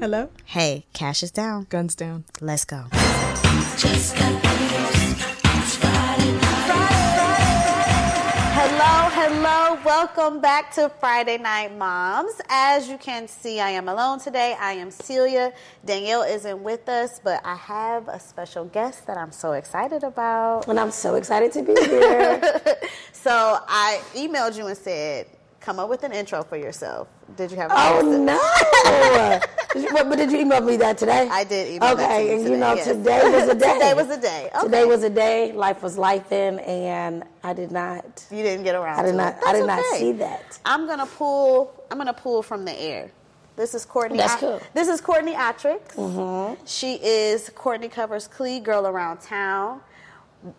Hello? Hey, cash is down. Guns down. Let's go. Hello, hello. Welcome back to Friday Night Moms. As you can see, I am alone today. I am Celia. Danielle isn't with us, but I have a special guest that I'm so excited about. And I'm so excited to be here. So I emailed you and said, come up with an intro for yourself. Did you have oh no! Did you- what- but did you email me that today? I did email Okay, you and today, you know yes. today was a day. Today was a day. Okay. Today was a day. Life was life in, and I did not. You didn't get around. I did to not. I did not see that. I'm gonna pull. I'm gonna pull from the air. This is Courtney. That's cool. This is Courtney Ottrix. Mm-hmm. She is Courtney covers Clee Girl Around Town,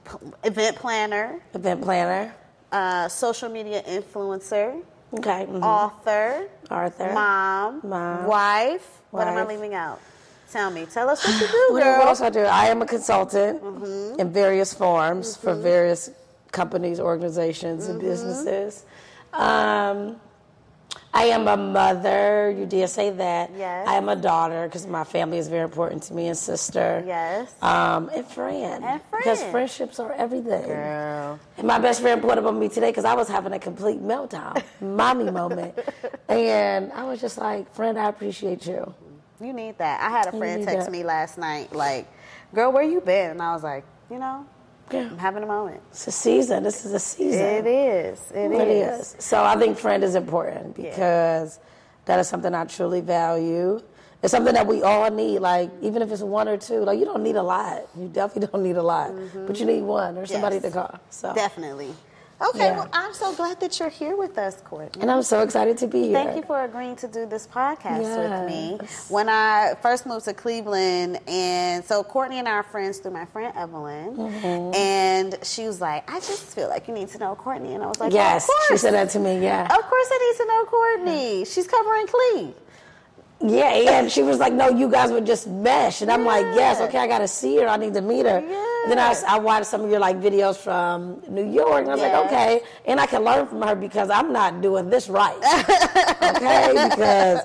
p- event planner, Event planner. uh, social media influencer, Okay. mhm. author, Arthur. mom, Mom. wife. What am I leaving out? Tell me. Tell us what you do, What, girl. what else I do? I am a consultant Mm-hmm. in various forms for various companies, organizations, and Mm-hmm. businesses. Um, I am a mother. You did say that. Yes. I am a daughter because my family is very important to me and sister. Yes. Um, and friend. And friend. Because friendships are everything. Girl. And my best friend put up on me today because I was having a complete meltdown, mommy moment. And I was just like, friend, I appreciate you. You need that. I had a friend text that. me last night, like, "Girl, where you been?" And I was like, "You know, Yeah. I'm having a moment." It's a season. This is a season. It is. It It is. is. So I think friend is important because that is something I truly value. It's something that we all need. Like even if it's one or two, like you don't need a lot. You definitely don't need a lot, but you need one or somebody Mm-hmm. Yes. to call. So Definitely. Okay, Yeah. well, I'm so glad that you're here with us, Courtney. and I'm so excited to be here. Thank you for agreeing to do this podcast with me. When I first moved to Cleveland, and so Courtney and I are friends through my friend Evelyn, Mm-hmm. and she was like, "I just feel like you need to know Courtney," and I was like, Yes, of course. she said that to me. Yeah, Of course, I need to know Courtney. She's covering Clee. Yeah, and she was like, "No, you guys would just mesh," and I'm like, "Yes, okay, I gotta see her. I need to meet her." And then I, I watched some of your like videos from New York, and I was Yes. like, "Okay," and I can learn from her because I'm not doing this right. okay, because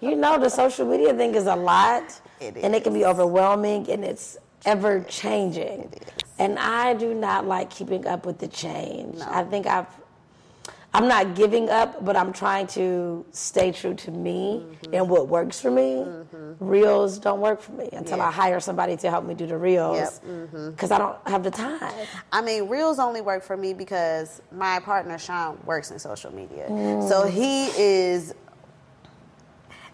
you know the social media thing is a lot, It and it can be overwhelming, and it's ever changing. And I do not like keeping up with the change. I think I've I'm not giving up, but I'm trying to stay true to me Mm-hmm. and what works for me. Reels don't work for me until Yeah. I hire somebody to help me do the reels Yep, mm-hmm. because I don't have the time. I mean, reels only work for me because my partner Sean works in social media, Mm. so he is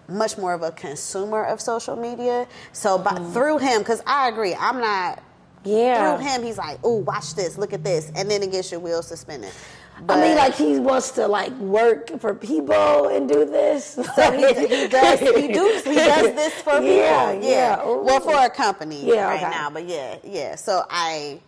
much more of a consumer of social media. So by, through him, because I agree, I'm not. Mm. Yeah. Through him, he's like, "Oh, watch this, look at this," and then it gets your wheels suspended. I mean, like he wants to like work for people and do this. So he, he does he do he does this for people. Yeah, yeah. Ooh. Well, for a company Yeah, right okay. now, but yeah, yeah. So I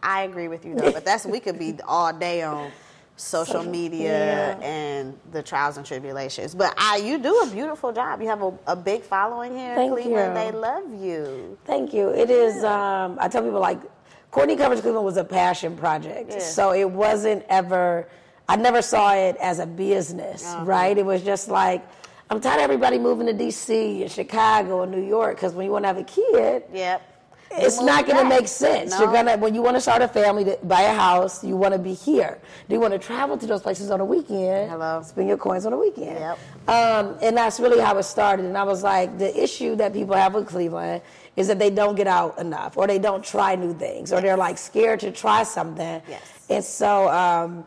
I agree with you though. But that's we could be all day on social media yeah. and the trials and tribulations. But I you do a beautiful job. You have a, a big following here in Cleveland. you. They love you. Thank you. It is. Um, I tell people like Courtney Covers Cleveland was a passion project, Yeah. so it wasn't ever. I never saw it as a business, Uh-huh. right? It was just like I'm tired of everybody moving to D.C. and Chicago and New York because when you want to have a kid, Yep. it's not going to make sense. No. You're gonna when you want to start a family, to buy a house, you want to be here. Do you want to travel to those places on a weekend? Hello. Spend your coins on a weekend. Yep. Um, and that's really how it started. And I was like, the issue that people have with Cleveland is that they don't get out enough, or they don't try new things, or they're like scared to try something. Yes. And so. Um,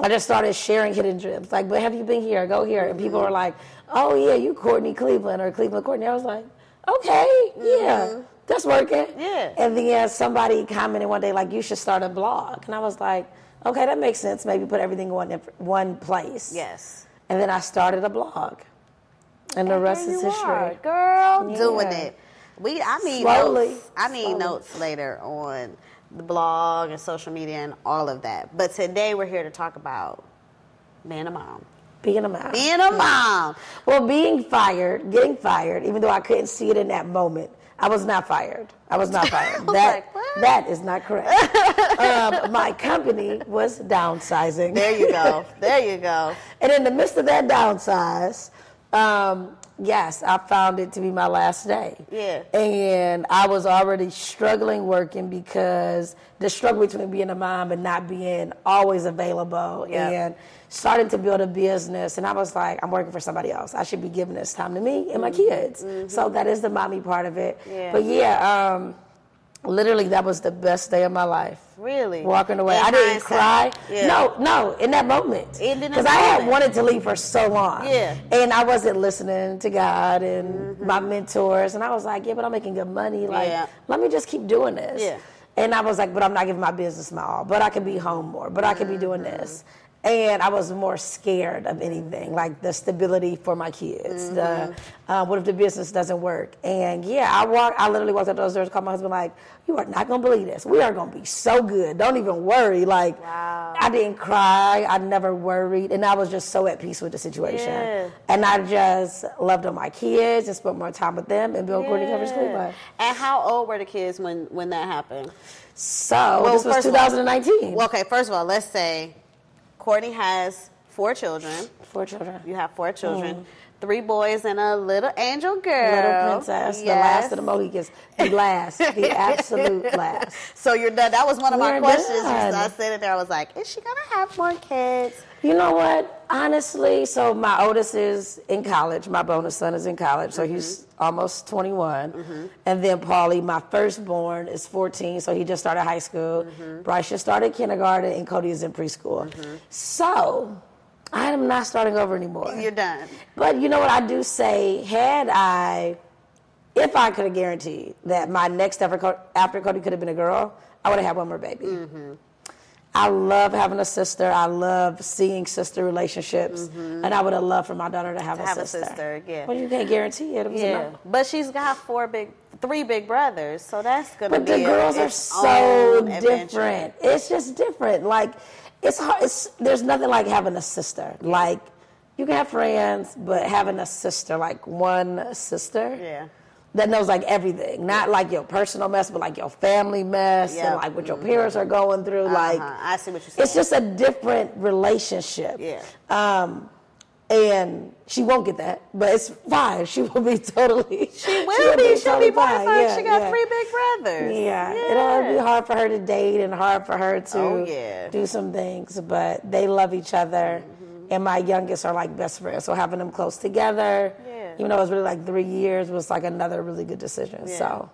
I just started sharing hidden gems. Like, but have you been here? Go here. And people were like, oh, yeah, you Courtney Cleveland or Cleveland Courtney. I was like, okay, yeah, that's working. Yeah. And then somebody commented one day, like, you should start a blog. And I was like, okay, that makes sense. Maybe put everything in one, one place. Yes. And then I started a blog. And the rest is history. are, girl, doing it. We, I need Slowly, notes. I need slowly. notes later on the blog and social media and all of that. But today we're here to talk about being a mom. Being a mom. Being a mom. Well, being fired, getting fired, even though I couldn't see it in that moment, I was not fired. I was not fired. was that like, that is not correct. um, my company was downsizing, There you go. There you go. and in the midst of that downsize, um, yes, I found it to be my last day. Yeah. And I was already struggling working because the struggle between being a mom and not being always available and starting to build a business. And I was like, I'm working for somebody else. I should be giving this time to me and my kids. So that is the mommy part of it. Mm-hmm. Yeah. But yeah, um, literally, that was the best day of my life. Really? Walking away. In I didn't cry. Yeah. No, no, in that moment. Because I had wanted to leave for so long. Yeah. And I wasn't listening to God and my mentors. And I was like, yeah, but I'm making good money. Like, Yeah. let me just keep doing this. Yeah. And I was like, but I'm not giving my business my all. But I could be home more. But I could be doing this. And I was more scared of anything, like the stability for my kids. The uh, what if the business doesn't work? And yeah, I walk. I literally walked up those doors, called my husband, like, "You are not gonna believe this. We are gonna be so good. Don't even worry." Like, Wow. I didn't cry. I never worried, and I was just so at peace with the situation. Yeah. And I just loved on my kids and spent more time with them and built Courtney Coverage Yeah. Cleveland. And how old were the kids when when that happened? So Well, this was first all- 2019. Well, okay, first of all, let's say Courtney has four children. Four children. You have four children, mm. three boys and a little angel girl. Little princess, the last of the Mohicans, the last, the absolute last. So you're done. That was one of my We're questions. done. I said it there. I was like, is she gonna have more kids? You know what? Honestly, so my oldest is in college. My bonus son is in college, so he's mm-hmm. almost 21. Mm-hmm. And then Paulie, my firstborn, is 14, so he just started high school. Mm-hmm. Bryce just started kindergarten, and Cody is in preschool. So I am not starting over anymore. You're done. But you know what? I do say, had I, if I could have guaranteed that my next after, after Cody could have been a girl, I would have had one more baby. I love having a sister. I love seeing sister relationships, mm-hmm. and I would have loved for my daughter to have, a, have a sister. sister, yeah. Well, you can't guarantee it. it Yeah, but she's got four big, three big brothers, so that's gonna be. But the girls are so different. It's just different. Like it's hard. It's, there's nothing like having a sister. Like you can have friends, but having a sister, like one sister, Yeah. That knows like everything. Not like your personal mess, but like your family mess Yeah. and like what your parents are going through. Like Uh-huh. I see what you're saying. it's just a different relationship. Yeah. Um, and she won't get that, but it's fine. She will be totally. She will be. She'll be mortified. Yeah, she got yeah. three big brothers. Yeah, it'll be hard for her to date and hard for her to Oh, yeah. do some things, but they love each other. Mm-hmm. And my youngest are like best friends, so having them close together, Yeah. Even though it was really like three years, was like another really good decision. Yeah. So,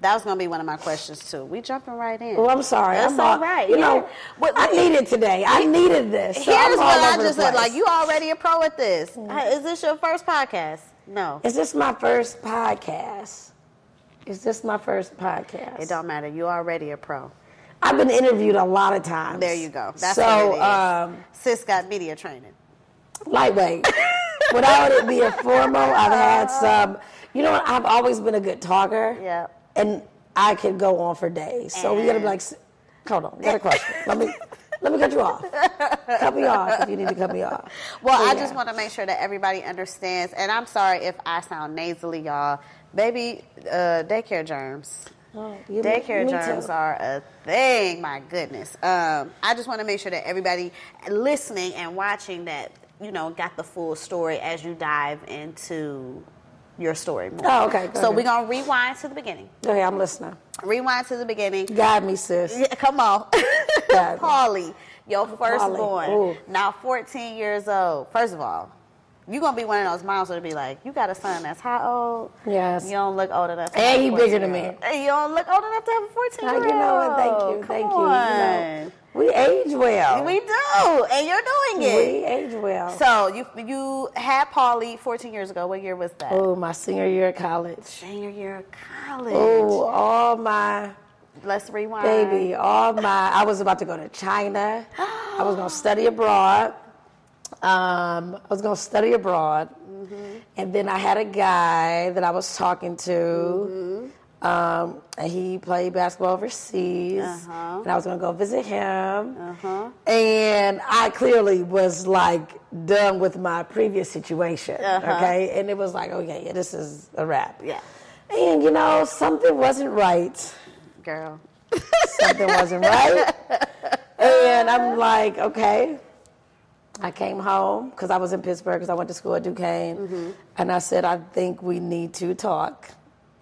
That was gonna be one of my questions too. We jumping right in. well, I'm sorry. That's I'm all right. You Yeah. know, But- I needed today. I needed this. So Here's what I just said. Like you already a pro at this. Uh, Is this your first podcast? No. Is this my first podcast? Is this my first podcast? It don't matter. You already a pro. I've been interviewed a lot of times. There you go. That's so, what it is. um, Sis got media training. Lightweight. Without it being formal, I've had some. You know what? I've always been a good talker. Yeah. And I could go on for days. So we gotta be like, hold on, got a question. Let me let me cut you off. Cut me off if you need to cut me off. Well, I yeah. just want to make sure that everybody understands, and I'm sorry if I sound nasally, y'all. Baby, uh, daycare germs. Oh, you- Daycare me germs too. are a thing. My goodness. Um, I just want to make sure that everybody listening and watching that you know got the full story as you dive into your story more. Oh, okay, go So ahead. we're gonna rewind to the beginning. Go ahead, I'm listening. Rewind to the beginning. Guide me, sis. Yeah, come on. Polly, your firstborn, now 14 years old. First of all, you're going to be one of those moms that'll be like, you got a son that's how old? Yes. You don't look old enough to And he bigger than me. And you don't look old enough to have a 14 Ah, year old. you know what? Thank you, thank you. You know, we age well. We do, and you're doing it. We age well. So you you had Polly 14 years ago. What year was that? oh, my senior year of college. Senior year of college. Oh, all my Let's rewind. baby, all my. I was about to go to China. I was gonna study abroad. Um, I was gonna study abroad, Mm-hmm. and then I had a guy that I was talking to, Mm-hmm. um, and he played basketball overseas, Uh-huh. and I was gonna go visit him. Uh-huh. And I clearly was like done with my previous situation, Uh-huh. okay? And it was like, okay, yeah, this is a wrap. Yeah. And you know, something wasn't right Girl. something wasn't right. And I'm like, okay, I came home because I was in Pittsburgh because I went to school at Duquesne, Mm-hmm. and I said I think we need to talk,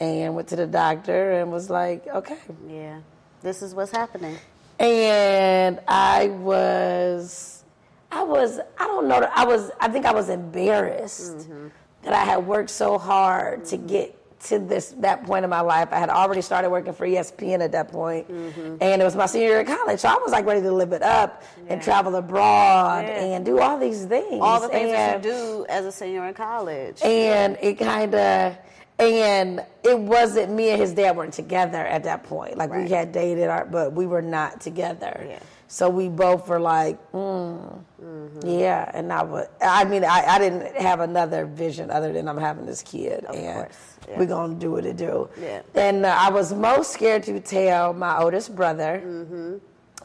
and went to the doctor and was like, okay. Yeah. This is what's happening. And I was, I was, I don't know, I was, I think I was embarrassed Mm-hmm. that I had worked so hard to get to this that point in my life. I had already started working for ESPN at that point, Mm-hmm. and it was my senior year of college, so I was like ready to live it up and travel abroad Yeah. and do all these things. All the things that you do as a senior in college. and it kind of and it wasn't me and his dad weren't together at that point like we had dated our, but we were not together Yeah. So we both were like mm, yeah and i was i mean I, I didn't have another vision other than i'm having this kid Of and course, yeah. we're gonna do what it do Yeah. and uh, i was most scared to tell my oldest brother Mm-hmm.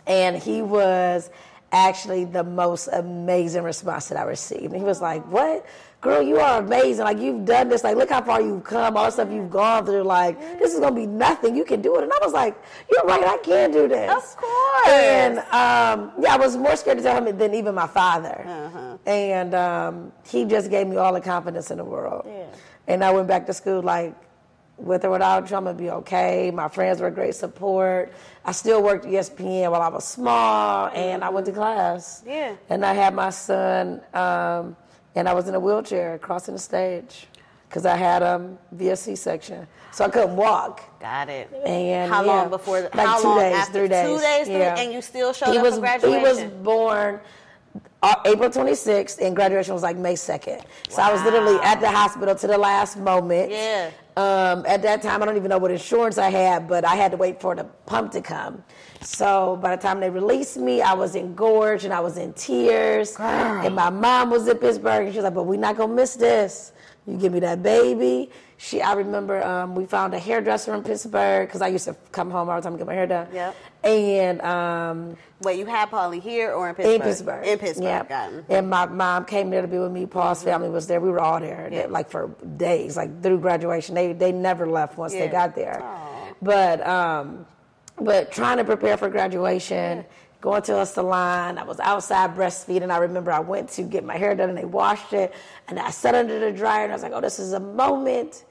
and he was actually the most amazing response that I received. And he was like, "What, girl? You are amazing! Like you've done this. Like look how far you've come. All the stuff you've gone through. Like this is gonna be nothing. You can do it." And I was like, "You're right. I can do this." Of course. And um, yeah, I was more scared to tell him than even my father. Uh-huh. And um, he just gave me all the confidence in the world. Yeah. And I went back to school like with or without you, I'm gonna be okay. My friends were great support. I still worked at ESPN while I was small, and I went to class. Yeah. And I had my son, um, and I was in a wheelchair crossing the stage because I had him via C-section, so I couldn't walk. Got it. And how yeah, long before? The, like two days, after? three days, Two days, three, yeah. and you still showed he up was for graduation. he was born uh, April 26th, and graduation was like May 2nd. So I was literally at the hospital to the last moment. Yeah. Um, at that time, I don't even know what insurance I had, but I had to wait for the pump to come. So by the time they released me, I was engorged and I was in tears. And my mom was in Pittsburgh, and she was like, "But we're not gonna miss this. You give me that baby." She, I remember, um, we found a hairdresser in Pittsburgh because I used to come home all the time to get my hair done. Yep. And um, Wait, you had Polly here or in Pittsburgh? in Pittsburgh. In Pittsburgh. Yeah. Got it. And my mom came there to be with me. Paul's family was there. We were all there, Yeah. like for days, like through graduation. They they never left once Yeah. they got there. Aw. But um, but trying to prepare for graduation. Going to a salon, I was outside breastfeeding. I remember I went to get my hair done and they washed it. And I sat under the dryer and I was like, oh, this is a moment.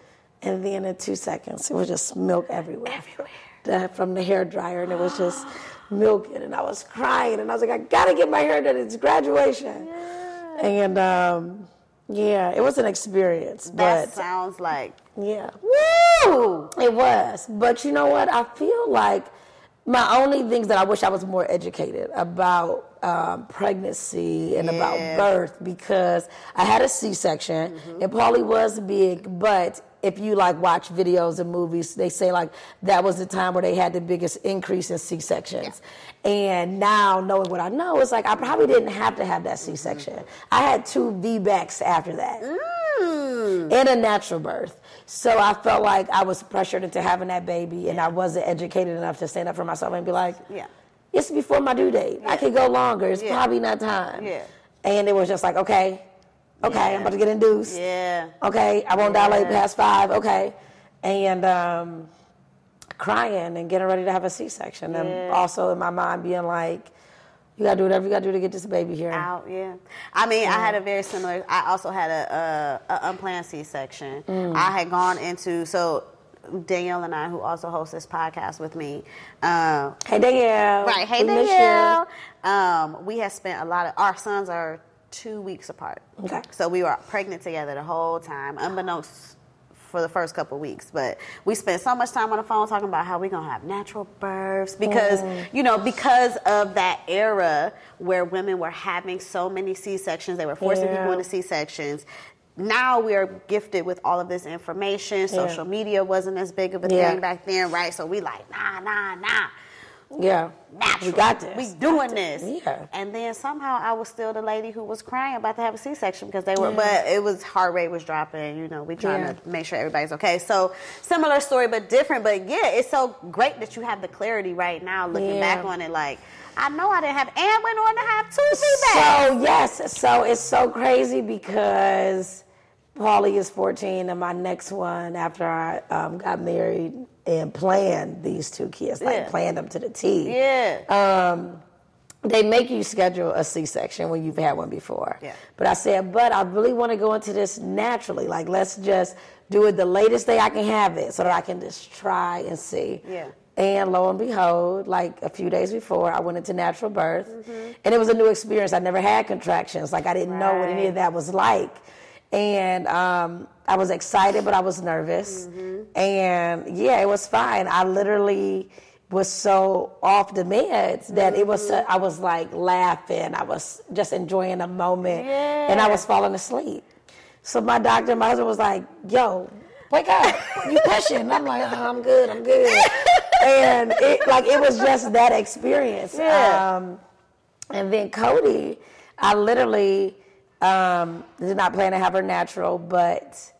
And then in two seconds, it was just milk everywhere. Everywhere. The- from the hair dryer, and it was just milking, and I was crying, and I was like, I gotta get my hair done. It's graduation, and um, yeah, it was an experience, That but sounds like yeah, woo. it was. But you know what? I feel like my only things that I wish I was more educated about um, pregnancy and about birth because I had a C-section Mm-hmm. and Polly was big, but if you like watch videos and movies, they say like that was the time where they had the biggest increase in C-sections. And now knowing what I know, it's like I probably didn't have to have that C-section. I had two VBACs after that Mm. and a natural birth. So I felt like I was pressured into having that baby, and I wasn't educated enough to stand up for myself and be like, Yeah. it's before my due date. I could go longer. It's Yeah. probably not time. Yeah. And it was just like, okay, okay, I'm about to get induced. Yeah. Okay, I won't dilate past five. Okay, and um, crying and getting ready to have a C-section, and also in my mind being like, you gotta do whatever you gotta do to get this baby here. Out, yeah. I mean, I had a very similar. I also had a, a, a unplanned C-section. Mm. I had gone into so Danielle and I, who also host this podcast with me, uh, Hey Danielle. right? Hey we. Danielle. Um, we had spent a lot of our sons are two weeks apart. Okay. So we were pregnant together the whole time, unbeknownst for the first couple weeks. But we spent so much time on the phone talking about how we're gonna have natural births because you know because of that era where women were having so many C sections, they were forcing Yeah. people into C sections. Now we are gifted with all of this information. Social media wasn't as big of a Yeah. thing back then, right? So we like nah, nah, nah Yeah. natural. We got this. We doing this. Yeah. And then somehow I was still the lady who was crying about to have a C-section because they were, but it was heart rate was dropping. You know, we trying Yeah. to make sure everybody's okay. So similar story, but different. But yeah, it's so great that you have the clarity right now, looking Yeah. back on it. Like I know I didn't have, and went on to have two. So yes, so it's so crazy because Paulie is 14, and my next one after I um, got married and planned these two kids, like Yeah. planned them to the T. yeah. Um, they make you schedule a C-section when you've had one before. Yeah. But I said, but I really want to go into this naturally. Like, let's just do it the latest day I can have it, so that I can just try and see. Yeah. And lo and behold, like a few days before, I went into natural birth, Mm-hmm. and it was a new experience. I never had contractions. Like I didn't know what any of that was like, and um, I was excited, but I was nervous. Mm-hmm. And yeah, it was fine. I literally was so off the meds that it was. Mm-hmm. I was like laughing. I was just enjoying the moment, and I was falling asleep. So my doctor, my husband was like, "Yo, wake up! You pushing?" I'm like, oh, "I'm good. I'm good." and it like it was just that experience. Yeah. Um, and then Cody, I literally um, did not plan to have her natural, but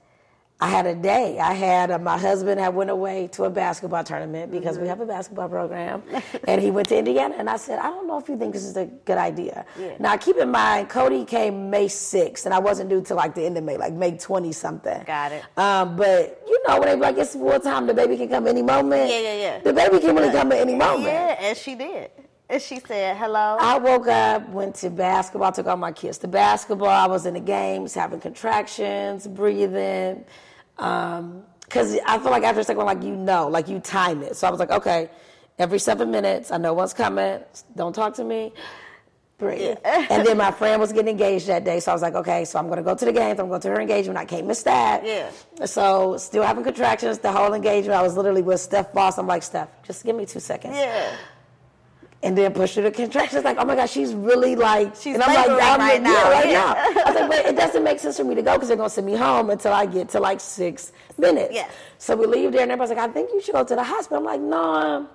I had a day. I had uh, my husband had went away to a basketball tournament because we have a basketball program, and he went to Indiana. And I said, I don't know if you think this is a good idea. Yeah. Now keep in mind, Cody came May 6th, and I wasn't due till like the end of May, like May 20 something. Got it. Um, but you know when they like it's full time, the baby can come any moment. Yeah, yeah, yeah. The baby can really come at any moment. Yeah, and she did. And she said, hello. I woke up, went to basketball, took all my kids to basketball. I was in the games, having contractions, breathing. Um, because I feel like after a second, like you know, like you time it. So I was like, okay, every seven minutes, I know one's coming. Don't talk to me. Breathe. and then my friend was getting engaged that day, so I was like, okay, so I'm going to go to the games. I'm going to her engagement. I can't miss that. Yeah. So still having contractions the whole engagement. I was literally with Steph Boss. I'm like, Steph, just give me two seconds yeah. And then push through the contractions. Like, oh my gosh, she's really like. She's and I'm like, I'm right like, now, Yeah, right yeah. now. I was like, but it doesn't make sense for me to go because they're gonna send me home until I get to like six minutes. Yes. So we leave there, and everybody's like, I think you should go to the hospital. I'm like, no.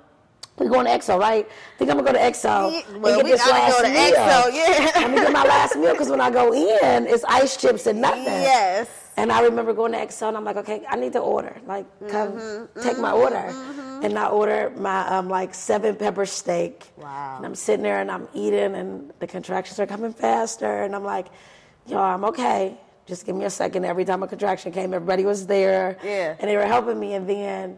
We're going to XO, right? I think I'm gonna go to XO Yeah, and get we this gotta last go to meal. XO, yeah. Let me get my last meal because when I go in, it's ice chips and nothing. Yes. And I remember going to Excel and I'm like, okay, I need to order. Like, come Mm-hmm, take my order. And I ordered my um, like seven pepper steak. Wow. And I'm sitting there and I'm eating and the contractions are coming faster. And I'm like, yo, I'm okay. Just give me a second. Every time a contraction came, everybody was there. Yeah. And they were helping me. And then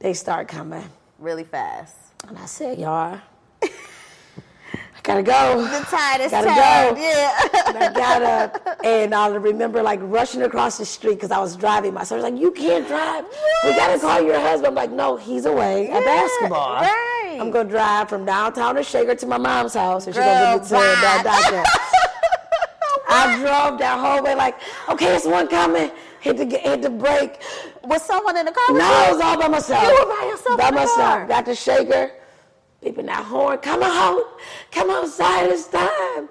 they start coming. Really fast. And I said, y'all, gotta go. The tide is Gotta turned. go. Yeah. And I got up and I remember like rushing across the street because I was driving. My son was like, "You can't drive. We gotta call your husband." I'm like, "No, he's away at basketball. right. I'm gonna drive from downtown to Shaker to my mom's house, and she's gonna get me to that bye. doctor." I drove that whole way like, "Okay, it's one coming." Hit the hit the brake. Was someone in the car? No? I was all by myself. You were by yourself By myself. car? Got the shaker, beeping that horn. Come out, come outside. It's time.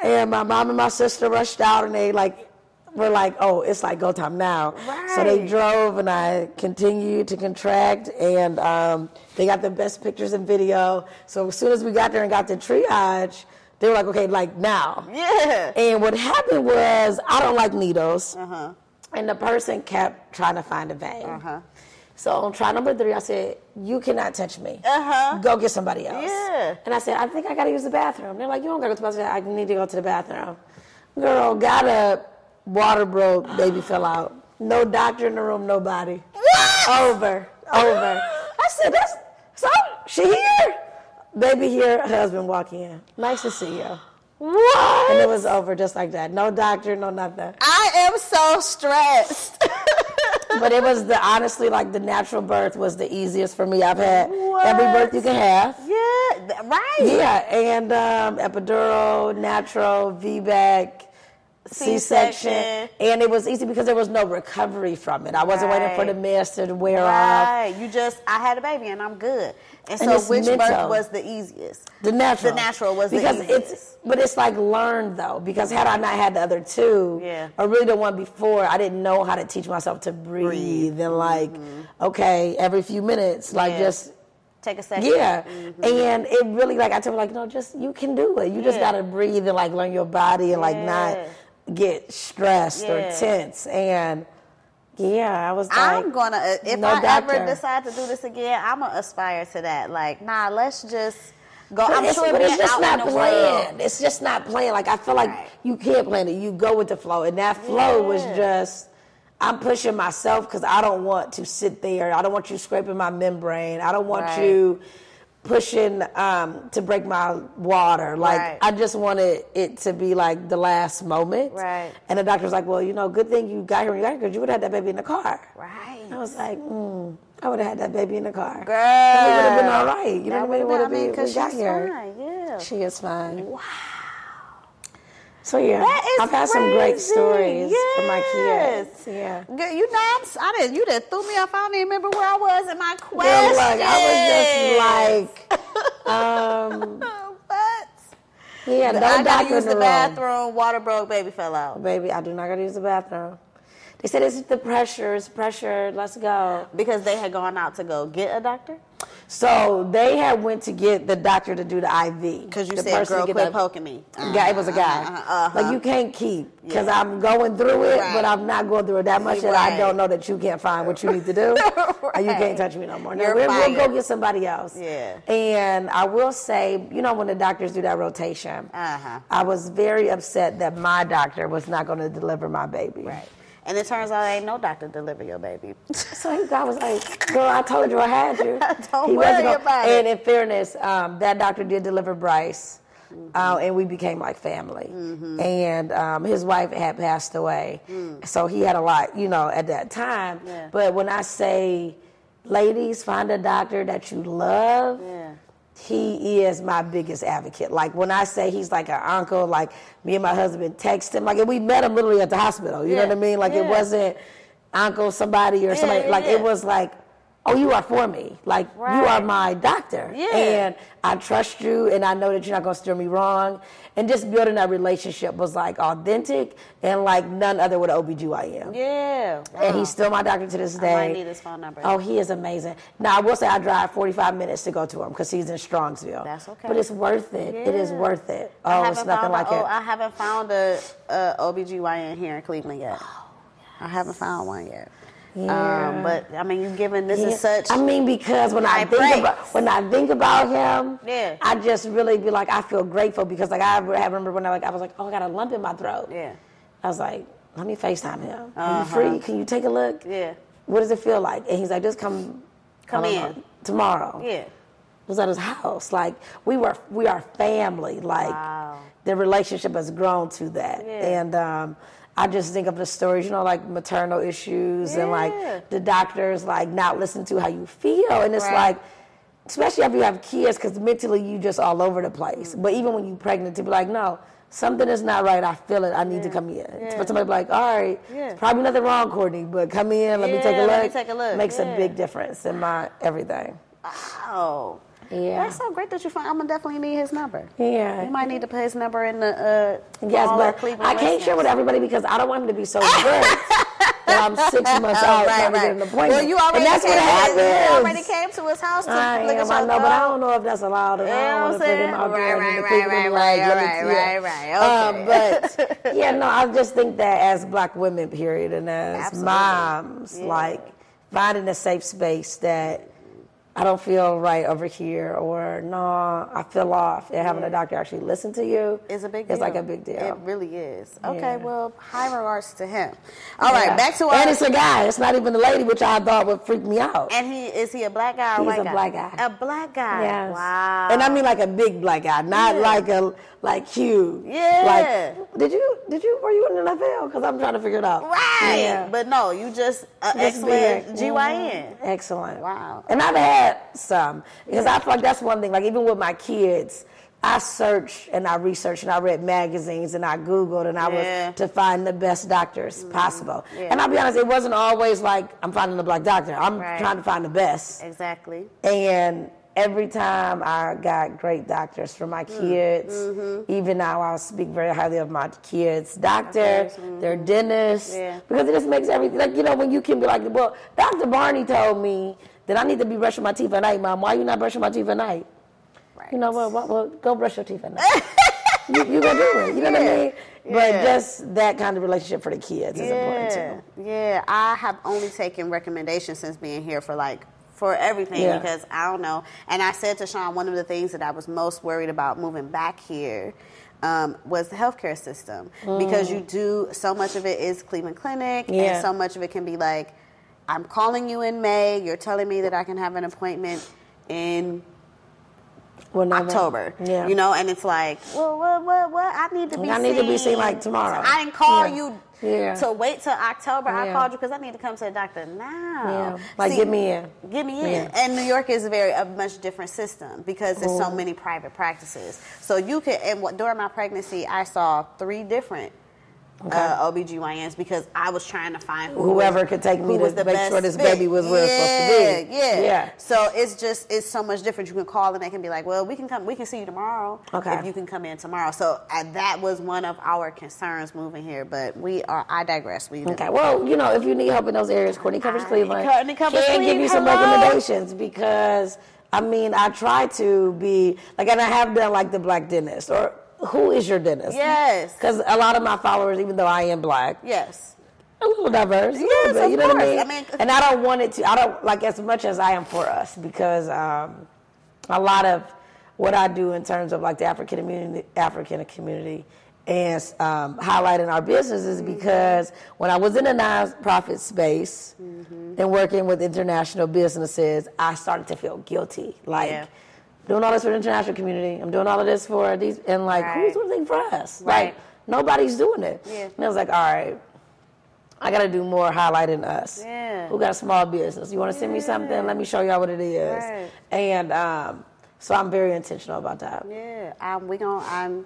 And my mom and my sister rushed out, and they like were like, "Oh, it's like go time now." Right. So they drove, and I continued to contract, and um, they got the best pictures and video. So as soon as we got there and got the triage, they were like, "Okay, like now." Yeah. And what happened was, I don't like needles. Uh-huh. And the person kept trying to find a vein. Uh-huh. So on try number three, I said, You cannot touch me. Uh-huh. Go get somebody else. Yeah. And I said, I think I gotta use the bathroom. They're like, You don't gotta go to the bathroom. I need to go to the bathroom. Girl, got up, water broke, baby fell out. No doctor in the room, nobody. What? Over, over. I said, That's so she here? Baby here, husband walk in. Nice to see you. What? And it was over just like that. No doctor, no nothing. I am so stressed. but it was the honestly like the natural birth was the easiest for me. I've had every birth you can have. yeah, right. Yeah, and um, epidural, natural, VBAC, C-section, C-section. and it was easy because there was no recovery from it. I wasn't waiting for the Right. meds to wear off. Right. You just, I had a baby and I'm good. And, And so which birth was the easiest? The natural, The natural was the easiest. it's, but it's like learned though. Because had I not had the other two, Yeah. or really the one before, I didn't know how to teach myself to breathe, and like, okay, every few minutes, like Mm-hmm. Yeah. just Take a second. Yeah, and it really like I told her like no, just you can do it. You just gotta breathe and like learn your body and like not get stressed or tense. And yeah, I was like, I'm gonna uh, if no I doctor. ever decide to do this again, I'm gonna aspire to that. Like, nah, let's just go. But I'm it's, sure but it's just out not planned. It's just not planned. Like I feel like Right. you can't plan it. You go with the flow, and that flow was just. I'm pushing myself because I don't want to sit there. I don't want you scraping my membrane. I don't want Right. you pushing um, to break my water. Like Right. I just wanted it to be like the last moment. Right. And the doctor's like, "Well, you know, good thing you got here when you got here because you would have had that baby in the car." Right. I was like, mm, "I would have had that baby in the car." Girl. It would have been all right. You know what I mean? It would've been- have. I mean, We got here. fine, yeah. She is fine. Wow. So yeah, I've had some great crazy. stories for my kids. Yeah. Girl, you know, I'm, s- I didn't. You done threw me off. I don't even remember where I was in my Girl, question. look, I was just like, um, what? yeah, no I gotta use in the bathroom. Water broke. Baby fell out. Baby, I do not gotta use the bathroom. They said it's the pressure, it's pressure, let's go. Because they had gone out to go get a doctor. So they had went to get the doctor to do the IV. Because you The said, "Girl, quit the- poking me." Guy, it was a guy. Uh-huh, uh-huh. Like you can't keep because Yeah. I'm going through it, Right. but I'm not going through it that much that I don't know that you can't find what you need to do, and you can't touch me no more. No, we'll, we'll go get somebody else. Yeah. And I will say, you know, when the doctors do that rotation, Uh-huh. I was very upset that my doctor was not going to deliver my baby. Right. And it turns out ain't no doctor deliver your baby. So he God was like, "Girl, I told you I had you." Don't he worry gonna- about it. And in fairness, um, that doctor did deliver Bryce, Mm-hmm. uh, and we became like family. And um, his wife had passed away, so he had a lot, you know, at that time. Mm. Yeah. But when I say, ladies, find a doctor that you love. yeah. He is my biggest advocate. Like when I say he's like an uncle, like me and my husband text him, like and we met him literally at the hospital. You know what I mean? Like it wasn't uncle somebody or somebody. yeah, like yeah. it was like, oh, you are for me. Like you are my doctor, Yeah. and I trust you, and I know that you're not gonna steer me wrong. And just building that relationship was like authentic and like none other with OBGYN. Yeah. And he's still my doctor to this day. I need his phone number. Oh, he is amazing. Now I will say I drive 45 minutes to go to him because he's in Strongsville. That's okay. But it's worth it. It is worth it. Oh, it's nothing like a, it. oh, I haven't found a, a OBGYN here in Cleveland yet. Oh, I haven't found one yet. Yeah. Um, but I mean, you given this Yeah. is such. I mean, because when I think about when I think about him, Yeah. I just really be like, I feel grateful because like I remember when I like I was like, oh, I got a lump in my throat. yeah. I was like, let me Facetime him. Uh-huh. you free? Can you take a look? Yeah. What does it feel like? And he's like, just come. Come in. know, tomorrow. Yeah. was at his house. Like we were, we are family. Like Wow. the relationship has grown to that, Yeah. and um, I just think of the stories, you know, like maternal issues and like the doctors like not listen to how you feel, and it's Right. like. Especially after you have kids, because mentally you just all over the place. Mm. But even when you're pregnant, to be like, no, something is not right. I feel it. I need to come in. Yeah. For somebody be like, all right, Yeah. probably nothing wrong, Courtney, but come in. Let me take a look. let me take a look. Makes Yeah. a big difference in my everything. Oh. Yeah. That's so great that you find. I'm gonna definitely need his number. Yeah. You might need to put his number in the. Uh, Yes, but Cleveland I can't share with everybody because I don't want him to be so that I'm six months out Oh, right, trying to right. get an appointment. Well, you already and that's came, what happens. You already came to his house to I look at am, I your know, but I don't know if that's allowed. And You I know don't what want I'm to put him saying? out there Right, right, right, right, right, like, let me right, see right, it. right, Um, but yeah, no, I just think that as black women, period, and as Absolutely. moms, Yeah. like finding a safe space that I don't feel right over here, or no, I feel off, and having a doctor actually listen to you It's a big deal. It's like a big deal. It really is. Okay, Yeah. well, high regards to him. All right, Yeah. back to our. And it's a guy. It's not even a lady, which I thought would freak me out. And he is he a black guy or He's white a guy? black guy. A black guy. Yes. Wow. And I mean like a big black guy, not Yeah. like a like Hugh. Yeah. Like, did you did you were you in the NFL? Because I'm trying to figure it out. right. Yeah. But no, you just uh, excellent. GYN. Mhm. Excellent. Wow. And I've had some because I feel like that's one thing. Like even with my kids. I searched and I researched and I read magazines and I Googled and I Yeah. Mm-hmm. was to find the best doctors possible. Yeah. And I'll be honest, it wasn't always like I'm finding the black doctor. I'm Right. trying to find the best. Exactly. And every time I got great doctors for my Mm, kids. mm-hmm. Even now, I speak very highly of my kids' doctor, their dentist, mm-hmm. Yeah. because it just makes everything like you know when you can be like, well, Dr. Barney told me that I need to be brushing my teeth at night, Mom. Why you not brushing my teeth at night? Right. You know what? Well, well, go brush your teeth at night. you, you gonna do it. You know what I Yeah. mean? But Yeah. just that kind of relationship for the kids is important too. yeah. I have only taken recommendations since being here for like for everything Yeah. because I don't know. And I said to Sean, one of the things that I was most worried about moving back here. Um, was the healthcare system because you do so much of it is Cleveland Clinic Mm. Yeah. and so much of it can be like I'm calling you in May you're telling me that I can have an appointment in Well. October. Yeah. You know, and it's like, well, what, what, what? I need to be. I need to be seen like tomorrow. I didn't call Yeah. you Yeah. to wait till October. I Yeah. called you because I need to come to the doctor now. Yeah. Like, See, get me in. Get me in. Yeah. And New York is a very a much different system because there's so many private practices. So you can. And what during my pregnancy, I saw three different. Uh, OBGYNs because I was trying to find who Whoever was- could take me to was the make sure this fit. baby was where it's supposed to be. Yeah, yeah, Yeah. So it's just it's so much different. You can call and they can be like, "Well, we can come, we can see you tomorrow. Okay. if you can come in tomorrow." So uh, that was one of our concerns moving here. But we are. I digress. We Okay. Well, you know, if you need help in those areas, Courtney covers Cleveland. Courtney covers can give you some Hello. recommendations because I mean, I try to be like, and I have done like the black dentist or who is your dentist? Yes. Because a lot of my followers, even though I am black, Yes. a little diverse. a little Yes, bit, of you know what I course. mean? I mean- and I don't want it to. I don't like as much as I am for us because um, a lot of what I do in terms of like the African community, African community, and um, highlighting our business is Mm-hmm. because when I was in the nonprofit space Mm-hmm. and working with international businesses, I started to feel guilty, like. Yeah. Doing all this for the international community, I'm doing all of this for these, and like, Right. who's doing anything for us? Right. Like, nobody's doing it. Yeah. And I was like, all right, I got to do more highlighting us. Yeah. Who got a small business? You want to send me something? Let me show y'all what it is. Right. And um, so I'm very intentional about that. Yeah. Um, we gonna. I'm.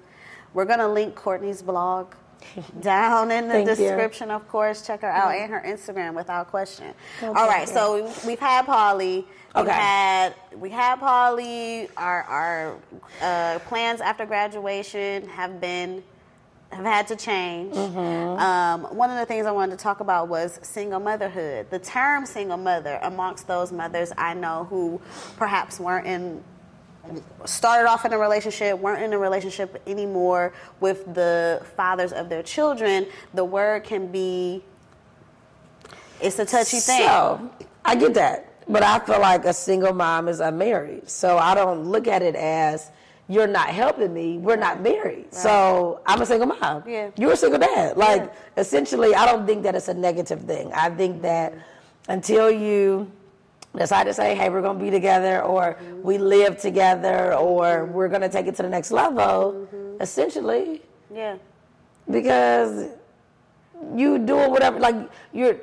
We're gonna link Courtney's blog down in the Thank you. description. Of course, check her out and her Instagram without question. All right. So we- we've had Polly. We've had we had Polly. Our our uh, plans after graduation have been have had to change. Mm-hmm. Um, one of the things I wanted to talk about was single motherhood. The term single mother amongst those mothers I know who perhaps weren't in started off in a relationship, weren't in a relationship anymore with the fathers of their children, the word can be it's a touchy thing. So I get that. But I feel like a single mom is unmarried. So I don't look at it as you're not helping me. We're not married. So I'm a single mom. Yeah. You're a single dad. Like Yeah. essentially, I don't think that it's a negative thing. I think that until you decide to say, hey, we're going to be together or we live together or we're going to take it to the next level, essentially, yeah. because you doing whatever like you're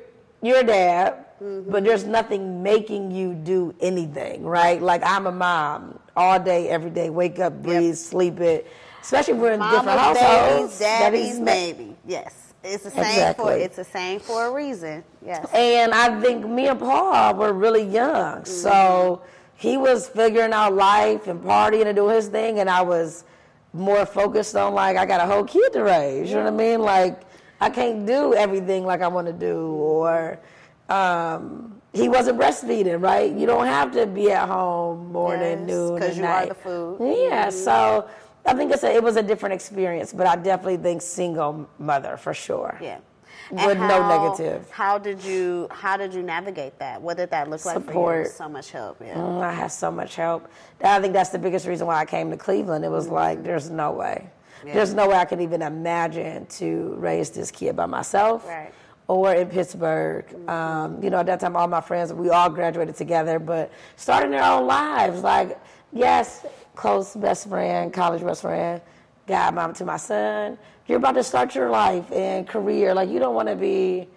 you're a dad but there's nothing making you do anything right? Like i'm a mom all day every day. Wake up breathe sleep it. Especially if we're in different Mama's households daddy's daddy's ma- Yes. It's the same for it's the same for a reason. Yes. and i think me and paul were really young so he was figuring out life and partying and doing his thing and i was more focused on like i got a whole kid to raise you know what i mean like i can't do everything like i want to do or um, he wasn't breastfeeding right you don't have to be at home morning Yes, noon 'cause and you are night. the food. yeah so i think it's a, it was a different experience but i definitely think single mother for sure Yeah. With no negative. How did you how did you navigate that? What did that look like for you? Support. So much help. Yeah. Mm, I had so much help. I think that's the biggest reason why I came to Cleveland. It was like, there's no way. Yeah. There's no way I could even imagine to raise this kid by myself. Right. Or in Pittsburgh. Um, you know, at that time, all my friends, we all graduated together, but starting their own lives. Like, yes, close best friend, college best friend, godmom to my son. You're about to start your life and career. Like, you don't want to be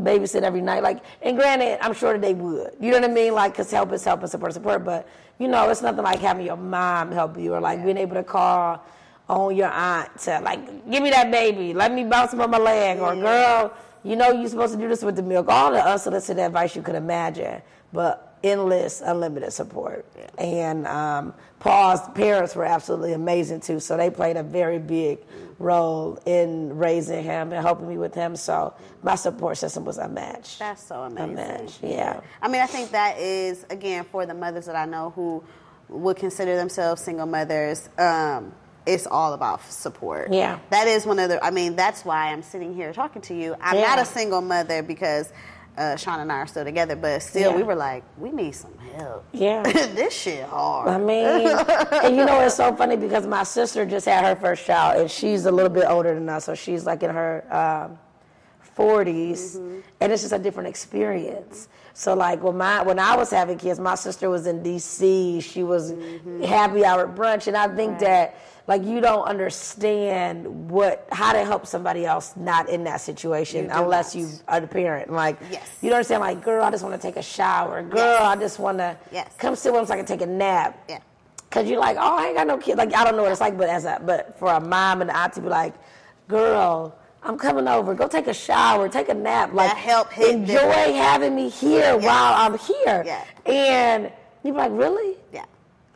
babysitting every night. Like, and granted, I'm sure that they would. You know what I mean? Like, cause help is help and support is support. But you know, it's nothing like having your mom help you or like being able to call on your aunt to like, give me that baby, let me bounce him on my leg, or girl, you know you're supposed to do this with the milk. All the unsolicited advice you could imagine, but endless, unlimited support. And um, Paul's parents were absolutely amazing too, so they played a very big role in raising him and helping me with him. So my support system was unmatched. That's so amazing. Unmatched, yeah. I mean, I think that is again for the mothers that I know who would consider themselves single mothers. Um, it's all about support. Yeah. that is one of the. I mean, that's why I'm sitting here talking to you. I'm not a single mother because uh, Sean and I are still together, but still, Yeah. we were like, we need some help. Yeah. this shit hard. I mean, and you know, it's so funny because my sister just had her first child, and she's a little bit older than us, so she's like in her um, 40s, and it's just a different experience. So like when my when I was having kids, my sister was in D.C. She was happy hour brunch, and I think Right. that like you don't understand what how to help somebody else not in that situation You unless not. you are the parent. Like Yes. you don't understand. Like girl, I just want to take a shower. Girl, Yes. I just want to Yes. come sit with them so I can take a nap. Yeah. Cause you're like, oh, I ain't got no kid. Like I don't know what it's like, but as a but for a mom and an aunt to be like, girl, I'm coming over. Go take a shower, take a nap. Like help hit enjoy different. having me here while I'm here. Yeah. And you're like, really? Yeah.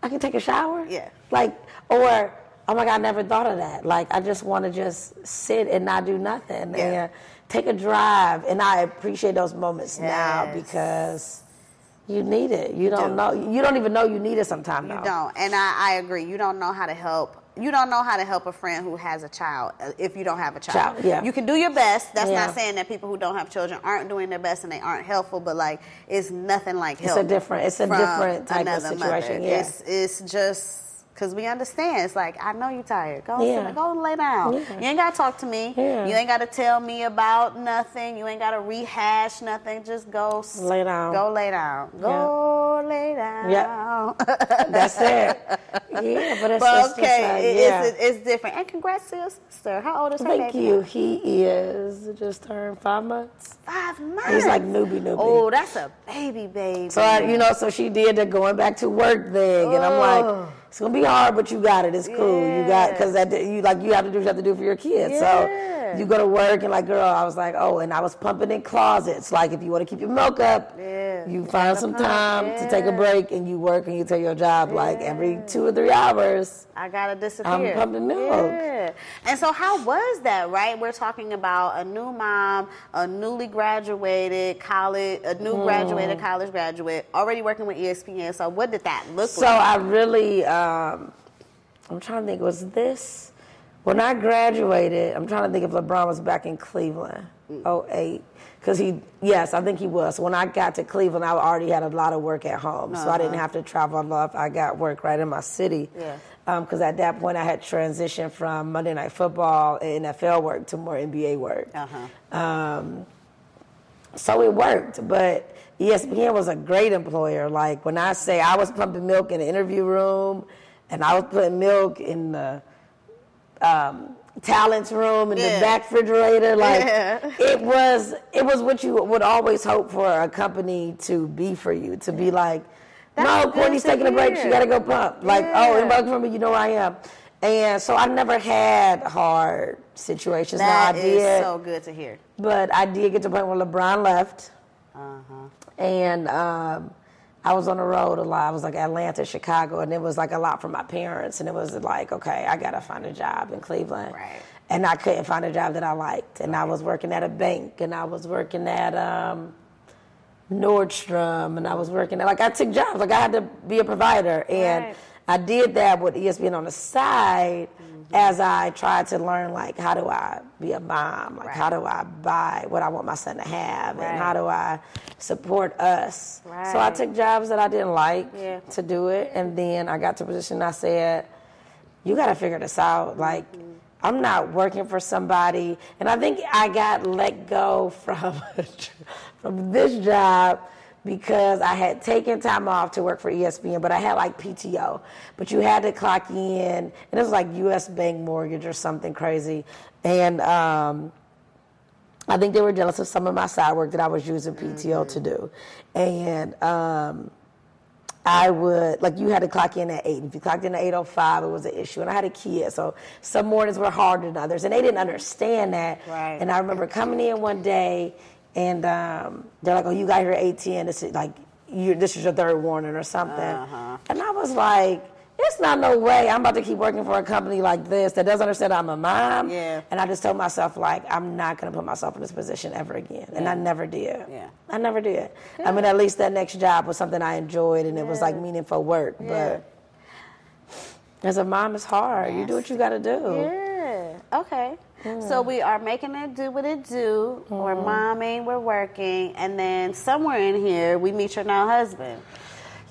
I can take a shower? Yeah. Like, or, oh my God, I never thought of that. Like, I just want to just sit and not do nothing Yeah. and take a drive. And I appreciate those moments now because you need it. You don't do. know, you don't even know you need it sometimes You don't. And I, I agree. You don't know how to help. You don't know how to help a friend who has a child uh, if you don't have a child. Child, yeah. You can do your best. That's Yeah. not saying that people who don't have children aren't doing their best and they aren't helpful, but like it's nothing like It's a different- it's a different type of situation, Mother. yeah. It's it's just because we understand. It's like I know you're tired. Go Yeah. sit, go lay down. Yeah. You ain't gotta talk to me. Yeah. You ain't gotta tell me about nothing. You ain't gotta rehash nothing. Just go Lay down. Go lay down. Go lay down. Yeah. That's it. Yeah, but it's But just, okay, yeah. it's, it's different. And congrats to your sister. How old is her Thank baby? you. He is just turned five months. Five months. He's like newbie, newbie. Oh, that's a baby, baby. So I, you know, so she did the going back to work thing, and I'm like, it's gonna be hard, but you got it. It's cool. You got because that you like you have to do what you have to do for your kids. Yeah. So you go to work and like, girl, I was like, oh, and I was pumping in closets. Like, if you want to keep your milk up, Yeah. you find some pump, time to take a break and you work and you take your job like every two or three hours. I gotta disappear. I'm pumping milk. Yeah. And so, how was that? Right, we're talking about a new mom, a newly graduated college, a new Mm. graduated college graduate, already working with ESPN. So, what did that look So like? I really, um, I'm trying to think, was this when I graduated? I'm trying to think if LeBron was back in Cleveland, Mm. 08. Because he, yes, I think he was. When I got to Cleveland, I already had a lot of work at home, so I didn't have to travel a lot. I got work right in my city. Uh-huh. Yeah. Because at that point, I had transitioned from Monday Night Football and NFL work to more NBA work. Uh-huh. Um, so it worked, but ESPN was a great employer. Like when I say I was pumping milk in the interview room, and I was putting milk in the um, talents room in Yeah. the back refrigerator, like Yeah. it was it was what you would always hope for a company to be for you to be like. That's no, Courtney's taking a break. She got to go pump. Like, oh, Yeah. anybody from me, you know where I am. And so I never had hard situations. That now I is did, so good to hear. but I did get to the point where LeBron left, Uh-huh. And um, I was on the road a lot. I was like Atlanta, Chicago, and it was like a lot for my parents. And it was like, okay, I gotta find a job in Cleveland, Right. and I couldn't find a job that I liked. And I was working at a bank, and I was working at um, Nordstrom, and I was working at like I took jobs. Like I had to be a provider, and Right. I did that with ESPN on the side Mm-hmm. As I tried to learn like how do I be a mom, like Right. how do I buy what I want my son to have, Right. and how do I support us. So I took jobs that I didn't like Yeah. to do it, and then I got to a position. I said, "You got to figure this out." Like. Mm-hmm. I'm not working for somebody, and I think I got let go from from this job because I had taken time off to work for ESPN, but I had like PTO. But you had to clock in, and it was like U.S. Bank Mortgage or something crazy, and um, I think they were jealous of some of my side work that I was using PTO to do, and. Um, I would like you had to clock in at eight. If you clocked in at eight oh five, it was an issue. And I had a kid, so some mornings were harder than others, and they didn't understand that. Right. And I remember coming in one day, and um, they're like, "Oh, you got here at eight ten. This is like, you this is your third warning or something." Uh-huh. And I was like. It's not no way I'm about to keep working for a company like this that doesn't understand I'm a mom. Yeah. And I just told myself like I'm not gonna put myself in this position ever again. And I never did. Yeah. I never did. I mean, at least that next job was something I enjoyed and it was like meaningful work. But as a mom, it's hard. You do what you got to do. Yeah. Okay. So we are making it do what it do. We're Mm-hmm. momming, we're working, and then somewhere in here we meet your now husband.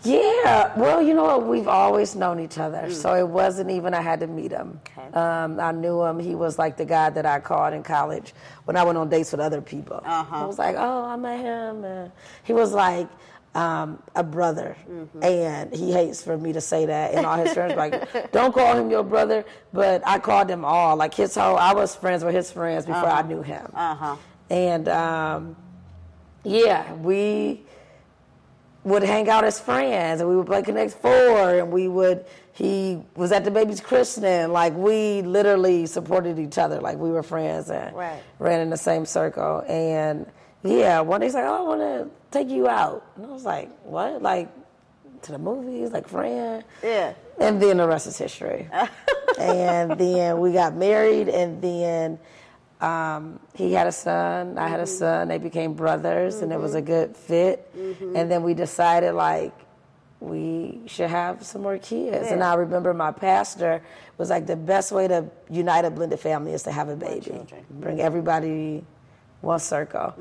Yeah, well, you know what? We've always known each other, so it wasn't even I had to meet him. Okay. Um, I knew him. He was like the guy that I called in college when I went on dates with other people. Uh-huh. I was like, oh, I met him. And he was like um, a brother, and he hates for me to say that. And all his friends like, don't call him your brother. But I called them all. Like his whole, I was friends with his friends before I knew him. Uh huh. And um, yeah, we would hang out as friends and we would play Connect Four and we would he was at the baby's christening. Like we literally supported each other. Like we were friends and Right. ran in the same circle. And yeah, one day he's like, Oh, I wanna take you out. And I was like, What? Like to the movies, like friend? Yeah. And then the rest is history. and then we got married, and then um, he had a son, I had a mm-hmm. son. They became brothers, and it was a mm-hmm. good fit. Mm-hmm. And then we decided, like, we should have some more kids. And I remember my pastor was like, the best way to unite a blended family is to have a baby. Bring everybody one circle.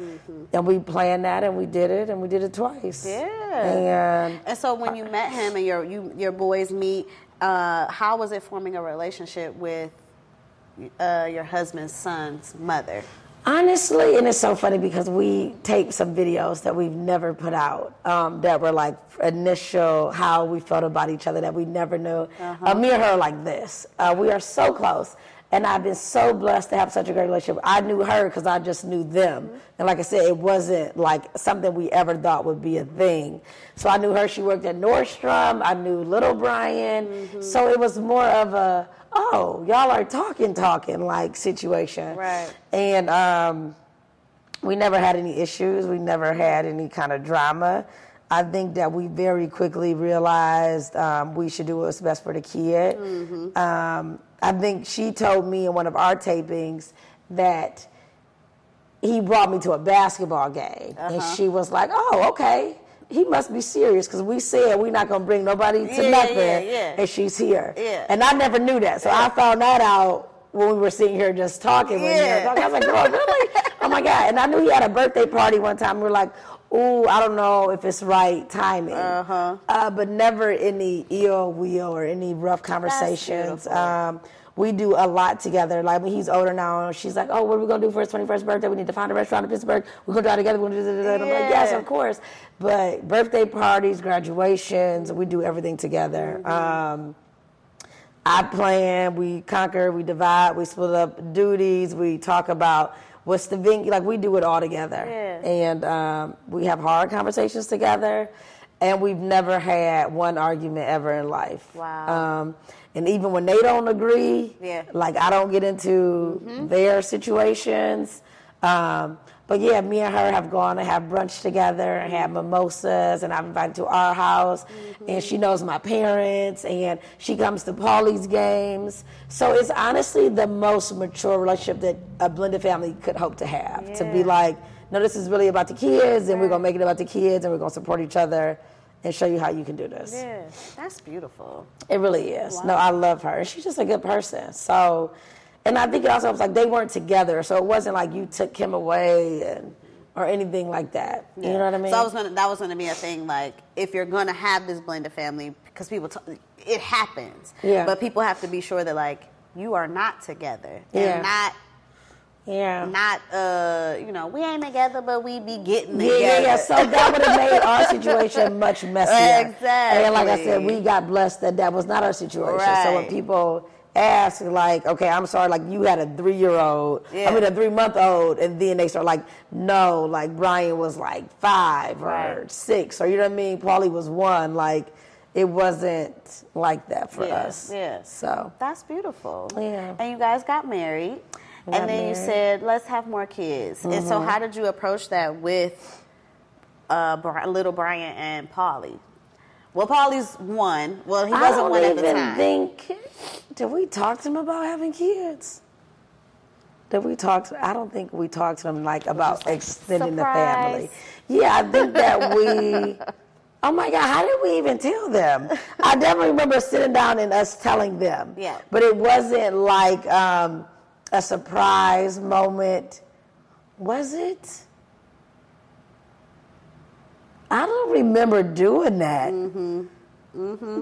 And we planned that, and we did it, and we did it twice. Yeah. And And so when you met him and your you your boys meet, uh, how was it forming a relationship with uh, your husband's son's mother? Honestly, and it's so funny because we taped some videos that we've never put out um, that were like initial how we felt about each other that we never knew. Uh, me and her are like this. Uh, we are so close. And I've been so blessed to have such a great relationship. I knew her because I just knew them. And like I said, it wasn't like something we ever thought would be a thing. So I knew her. She worked at Nordstrom. I knew little Brian. So it was more of a, oh, y'all are talking, talking like situation. Right. And um, we never had any issues. We never had any kind of drama. I think that we very quickly realized um, we should do what's best for the kid. Um, I think she told me in one of our tapings that he brought me to a basketball game, and uh-huh. she was like, "Oh, okay." He must be serious because we said we're not gonna bring nobody to Yeah, yeah, nothing, yeah, yeah. and she's here. Yeah. And I never knew that, so I found that out when we were sitting here just talking. When we Yeah. talking. I was like, "Girl, really? oh my god!" And I knew he had a birthday party one time. We were like, "Ooh, I don't know if it's right timing." Uh-huh. Uh, but never any ill will or any rough conversations. Um, we do a lot together. Like when he's older now, she's like, "Oh, what are we gonna do for his twenty-first birthday? We need to find a restaurant in Pittsburgh. We're gonna drive together. We're gonna do this." And I'm like, "Yes, of course." But birthday parties, graduations, we do everything together. Um, I plan, we conquer, we divide, we split up duties, we talk about what's the venue, like we do it all together. Yeah. And um, we have hard conversations together, and we've never had one argument ever in life. Wow. Um, and even when they don't agree, Yeah. like I don't get into their situations. Um, but yeah, me and her have gone and have brunch together and had mimosas, and I've invited to our house, and she mm-hmm. knows my parents, and she comes to Paulie's games. So it's honestly the most mature relationship that a blended family could hope to have. To be like, no, this is really about the kids, and we're gonna make it about the kids, and we're gonna support each other, and show you how you can do this. Yeah, that's beautiful. It really is. No, I love her. She's just a good person. So, and I think it also was like they weren't together, so it wasn't like you took him away and or anything like that. You know what I mean? So I was gonna, that was going to be a thing. Like, if you're going to have this blended family, because people, t- it happens. Yeah. But people have to be sure that like you are not together Yeah. and not yeah. not uh you know we ain't together, but we be getting Yeah, together. yeah, yeah. So that would have made our situation much messier. Exactly. And like I said, we got blessed that that was not our situation. So when people ask, like, okay, I'm sorry, like you had a three year old, I mean a three month old, and then they start like, no, like Brian was like five or six, or you know what I mean? Paulie was one. Like it wasn't like that for Yeah, us. yeah. So That's beautiful. Yeah. And you guys got married. Got and then you married. Mm-hmm. said, let's have more kids. And so, how did you approach that with uh, Bri- little Brian and Paulie? Well, Paulie's one. Well, he I wasn't don't one at even the time. think. Did we talk to him about having kids? Did we talk? To, I don't think we talked to him like about extending the family. Yeah, I think that we. Oh my God! How did we even tell them? I definitely remember sitting down and us telling them. Yeah. But it wasn't like um, a surprise moment, was it? I don't remember doing that.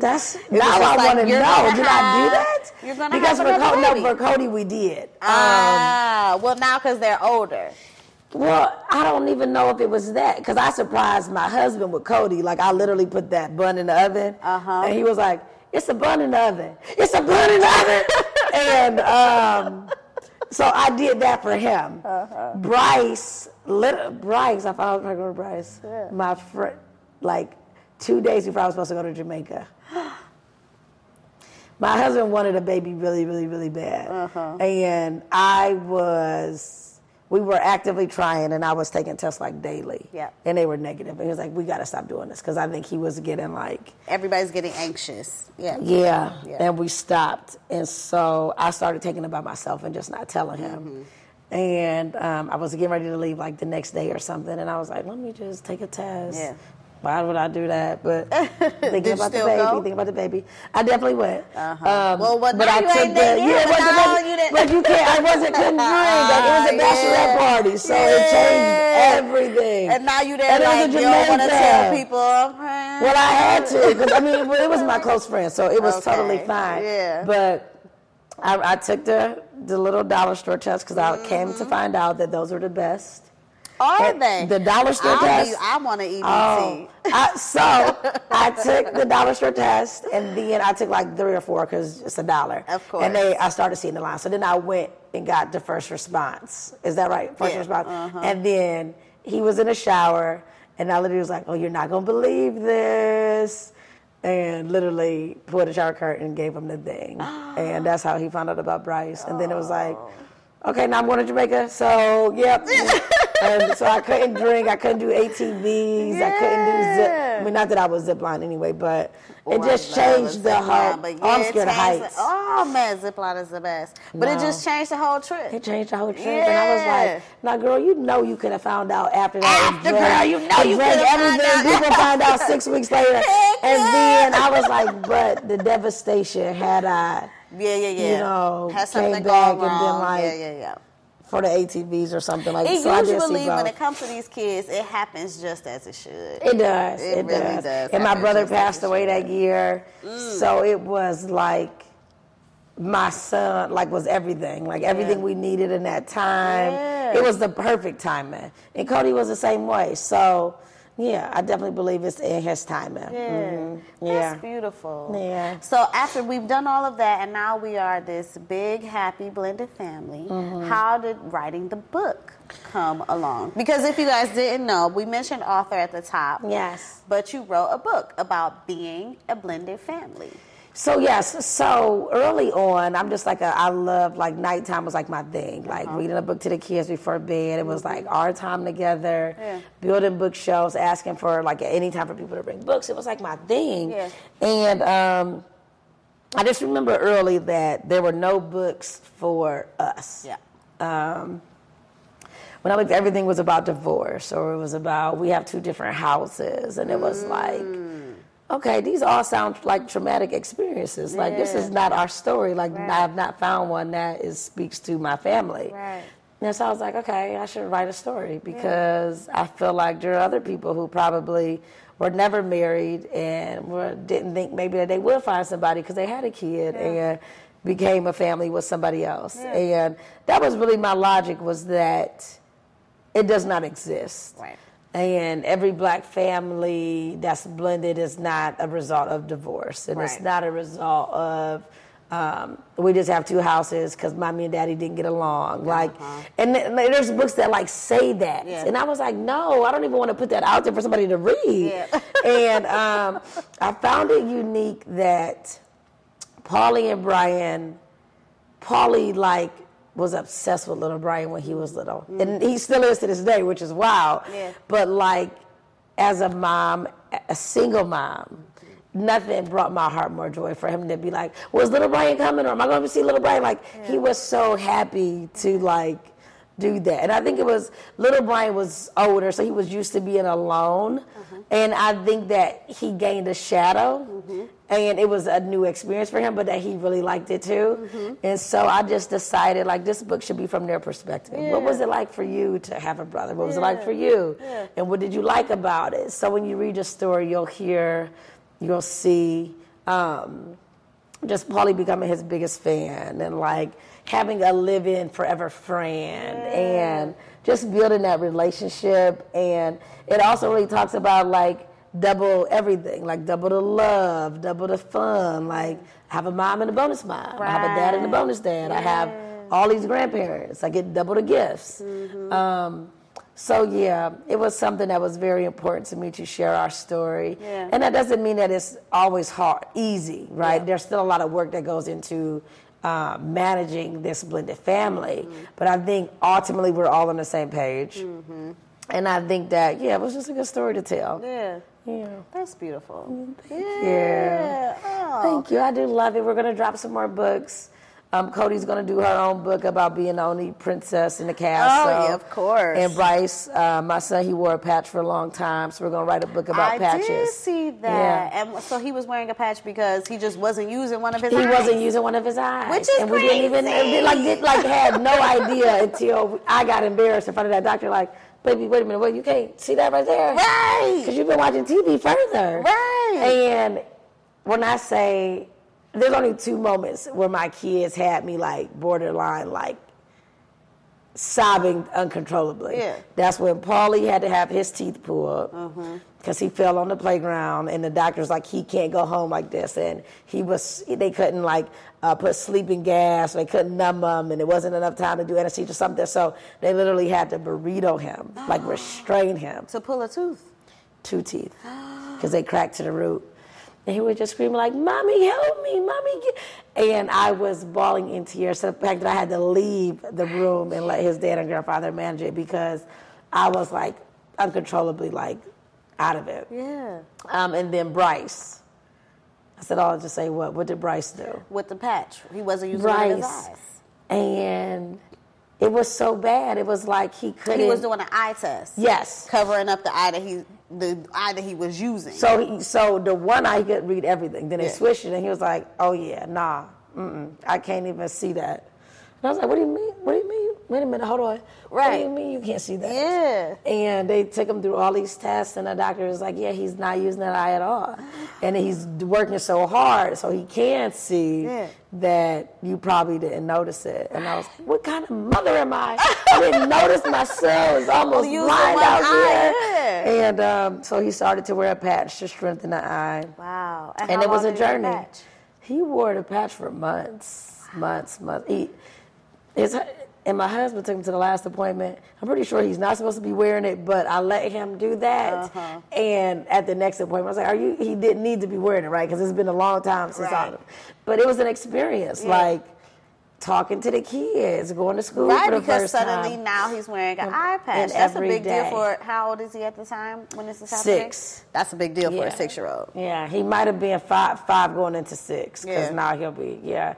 That's now I like, want to know. gonna Did I do that? you're gonna because have for Cody, no, for Cody we did. Um, Ah, well now because they're older. Well, I don't even know if it was that because I surprised my husband with Cody. Like I literally put that bun in the oven, Uh-huh. and he was like, "It's a bun in the oven. It's a bun in the oven." and um, so I did that for him. Uh-huh. Bryce, lit- Bryce, I found my girl Bryce. My friend, like two days before I was supposed to go to Jamaica. My husband wanted a baby really, really, really bad. Uh-huh. And I was, we were actively trying, and I was taking tests like daily. Yeah. And they were negative. And he was like, we got to stop doing this because I think he was getting like, Everybody's getting anxious. Yeah. yeah. Yeah. And we stopped. And so I started taking it by myself and just not telling him. Mm-hmm. And um, I was getting ready to leave like the next day or something. And I was like, let me just take a test. Yeah. Why would I do that? But thinking about the baby, go? thinking about the baby, I definitely went. Um, Well, but but I took the yeah, him, it wasn't but you didn't- but you can't. I wasn't couldn't drink. Like, it was a bachelorette Yeah. party, so Yeah. it changed everything. And now you there And like you don't want to tell people. Well, I had to because I mean, well, it was my close friend, so it was Okay, totally fine. yeah. But I, I took the the little dollar store test because I came Mm-hmm. to find out that those were the best. Are they? the dollar store I'll test? Be, I want an EBT. Oh, I, so I took the dollar store test, and then I took like three or four because it's a dollar. Of course. And they. I started seeing the line. So then I went and got the first response. Is that right? First Yeah, response. uh-huh. And then he was in the shower, and I literally was like, "Oh, you're not gonna believe this." And literally pulled the shower curtain and gave him the thing. And that's how he found out about Bryce. And then it was like, okay, now I'm going to Jamaica. So, yep. and so I couldn't drink. I couldn't do ATVs. I couldn't do zip. I mean, not that I was zipline anyway, but Oh, it just changed the whole. line, oh, I'm scared of the- heights. oh man, zip line is the best. But it just changed the whole trip. It changed the whole trip, and I was like, "Now, girl, you know you could have found out after that." After, drank- girl, you know you could have everything. People find out six weeks later, Heck and yeah. then I was like, "But the devastation had I Yeah, yeah, yeah. You know, has came back gone and then, like, yeah, yeah, yeah. For the ATVs or something like." It so I see usually, when it comes to these kids, it happens just as it should. It does. It It, really does. does And my brother passed away that year, mm. so it was like my son, like was everything, like everything we needed in that time. Yeah. It was the perfect timing, and Cody was the same way. So, yeah, I definitely believe it's in his timing. Yeah. Mhm. That's beautiful. Yeah. So after we've done all of that and now we are this big, happy, blended family, Mm-hmm. how did writing the book come along? Because if you guys didn't know, we mentioned author at the top. Yes. But you wrote a book about being a blended family. So yes, so early on, I'm just like a, I love like nighttime was like my thing, like Uh-huh. reading a book to the kids before bed. It was like our time together, Yeah. building bookshelves, asking for like any time for people to bring books. It was like my thing, Yeah. and um, I just remember early that there were no books for us. Yeah. When I looked, everything was about divorce, or it was about we have two different houses, and it was like Mm. Okay, these all sound like traumatic experiences. Like this is not our story. Like Right. I have not found one that is speaks to my family. Right. And so I was like, okay, I should write a story because I feel like there are other people who probably were never married and were, didn't think maybe that they would find somebody because they had a kid and became a family with somebody else. And that was really my logic was that it does not exist. Right. And every black family that's blended is not a result of divorce, and it's not a result of um, we just have two houses because mommy and daddy didn't get along. Like, and th- there's books that like say that, Uh-huh. Yeah. and I was like, no, I don't even want to put that out there for somebody to read. Yeah. and um, I found it unique that Paulie and Brian, Paulie like was obsessed with little Brian when he was little, and he still is to this day, which is wild. Yeah. But like, as a mom, a single mom. Nothing brought my heart more joy for him to be like, "Was little Brian coming? Or am I going to see little Brian?" Like he was so happy to like do that, and I think it was little Brian was older, so he was used to being alone, uh-huh. and I think that he gained a shadow, mm-hmm. And it was a new experience for him, but that he really liked it too. Mm-hmm. And so I just decided like this book should be from their perspective. What was it like for you to have a brother? What was it like for you? Yeah. And what did you like about it? So when you read the story, you'll hear, you'll see. Um, just Paulie becoming his biggest fan and like having a live-in forever friend and just building that relationship and it also really talks about like double everything like double the love double the fun like I have a mom and a bonus mom I have a dad and a bonus dad I have all these grandparents I get double the gifts um, so yeah, it was something that was very important to me to share our story. Yeah. And that doesn't mean that it's always hard, easy, right? Yeah. There's still a lot of work that goes into uh, managing this blended family. Mm-hmm. But I think ultimately we're all on the same page. Mm-hmm. And I think that yeah, it was just a good story to tell. Yeah. Yeah. That's beautiful. you. Yeah. Oh. Thank you. I do love it. We're gonna drop some more books. Um, Cody's gonna do her own book about being the only princess in the castle. Oh, yeah, of course. And Bryce, uh, my son, he wore a patch for a long time, so we're gonna write a book about eye patches. I did see that. Yeah. And so he was wearing a patch because he just wasn't using one of his He eyes. wasn't using one of his eyes, Which is and we didn't even like did, like had no idea until I got embarrassed in front of that doctor. Like, baby, wait a minute, wait, you can't see that right there, Right. Because you've been watching TV further, Right. And when I say there's only two moments where my kids had me like borderline like sobbing uncontrollably. Yeah. That's when Paulie had to have his teeth pulled Mm-hmm. because he fell on the playground, and the doctor's like, he can't go home like this, and he was they couldn't like uh, put sleeping gas, they couldn't numb him, and it wasn't enough time to do anesthesia or something. So they literally had to burrito him, like restrain him, to pull a tooth. two teeth, because they cracked to the root. And he would just scream like, "Mommy, help me, mommy!" Get... And I was bawling in tears. So the fact that I had to leave the room and let his dad and grandfather manage it because I was like uncontrollably like out of it. Yeah. Um, and then Bryce, I said, "Oh, I'll just say what? What did Bryce do?" With the patch. He wasn't using one of his Bryce, eyes. and it was so bad. It was like he couldn't. He was doing an eye test. yes. Covering up the eye that he the eye that he was using. So he, so the one eye he could read everything. Then they Yeah. switched it, and he was like, "Oh yeah, nah, I can't even see that." And I was like, "What do you mean? What do you mean? Wait a minute, hold on. Right. What do you mean you can't see that?" Yeah. And they took him through all these tests, and the doctor was like, "Yeah, he's not using that eye at all, and he's working so hard, so he can't see Yeah. that you probably didn't notice it." And I was like, "What kind of mother am I? I didn't notice my son was almost blind out eye, here." yeah. And um, so he started to wear a patch to strengthen the eye, Wow. and how it was a did he wear journey. He wore the patch for months, months, months. He, his, and my husband took him to the last appointment. I'm pretty sure he's not supposed to be wearing it, but I let him do that. Uh-huh. And at the next appointment, I was like, "Are you?" He didn't need to be wearing it, right? Because it's been a long time since Right. I. But it was an experience, Yeah. like talking to the kids, going to school Right, for the because suddenly time. now he's wearing an eye patch. and That's a big deal for how old is he at the time when this is happening? Six. That's a big deal for a six year old. Yeah, he might have been five, five going into six because Yeah. now he'll be yeah.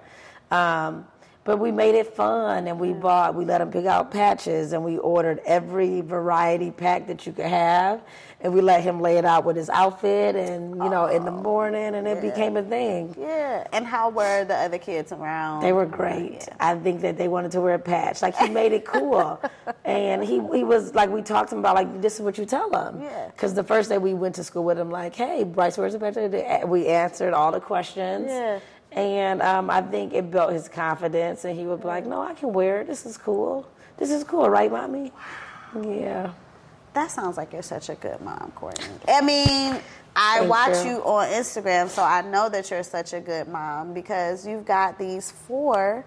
Um, but we made it fun, and we bought. We let him pick out patches, and we ordered every variety pack that you could have, and we let him lay it out with his outfit, and you know, in the oh, morning, and it became a thing. Yeah. And how were the other kids around? They were great. I think that they wanted to wear a patch. Like he made it cool, and he he was like we talked to him about like this is what you tell them. Yeah. Because the first day we went to school with him, like, hey, Bryce, where's the patch? We answered all the questions. Yeah. And um, I think it built his confidence, and he would be like, no, I can wear it. This is cool. This is cool, right, mommy? Yeah. That sounds like you're such a good mom, Courtney. I mean, I Thank watch you. you on Instagram, so I know that you're such a good mom because you've got these four.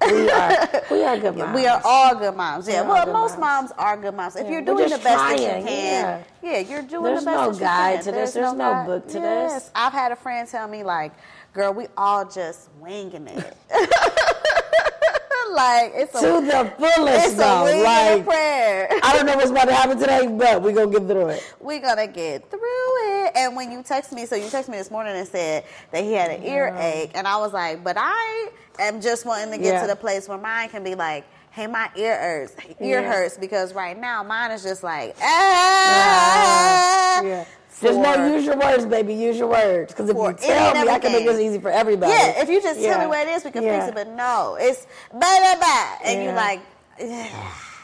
We are we are good moms. We are all good moms. Yeah, We're well, most moms. moms are good moms. If Yeah, you're doing the best that you can, yeah. yeah, you're doing There's the best no that you guide to this. There's no guide. book to this. I've had a friend tell me like, "Girl, we all just winging it." like it's a to the fullest, it's though. a Like prayer. I don't know what's about to happen today, but we're gonna get through it. We're gonna get through it. And when you text me, so you text me this morning and said that he had an earache, and I was like, but I am just wanting to get Yeah. to the place where mine can be like, hey, my ear hurts, ear Yeah. hurts, because right now mine is just like, ah. Yeah. There's no no, use your words, baby. Use your words. Because if you tell me, I can make this easy for everybody. Yeah, if you just tell me Yeah. where it is, we can Yeah. fix it. But no, it's blah blah blah, and Yeah. you like, yeah,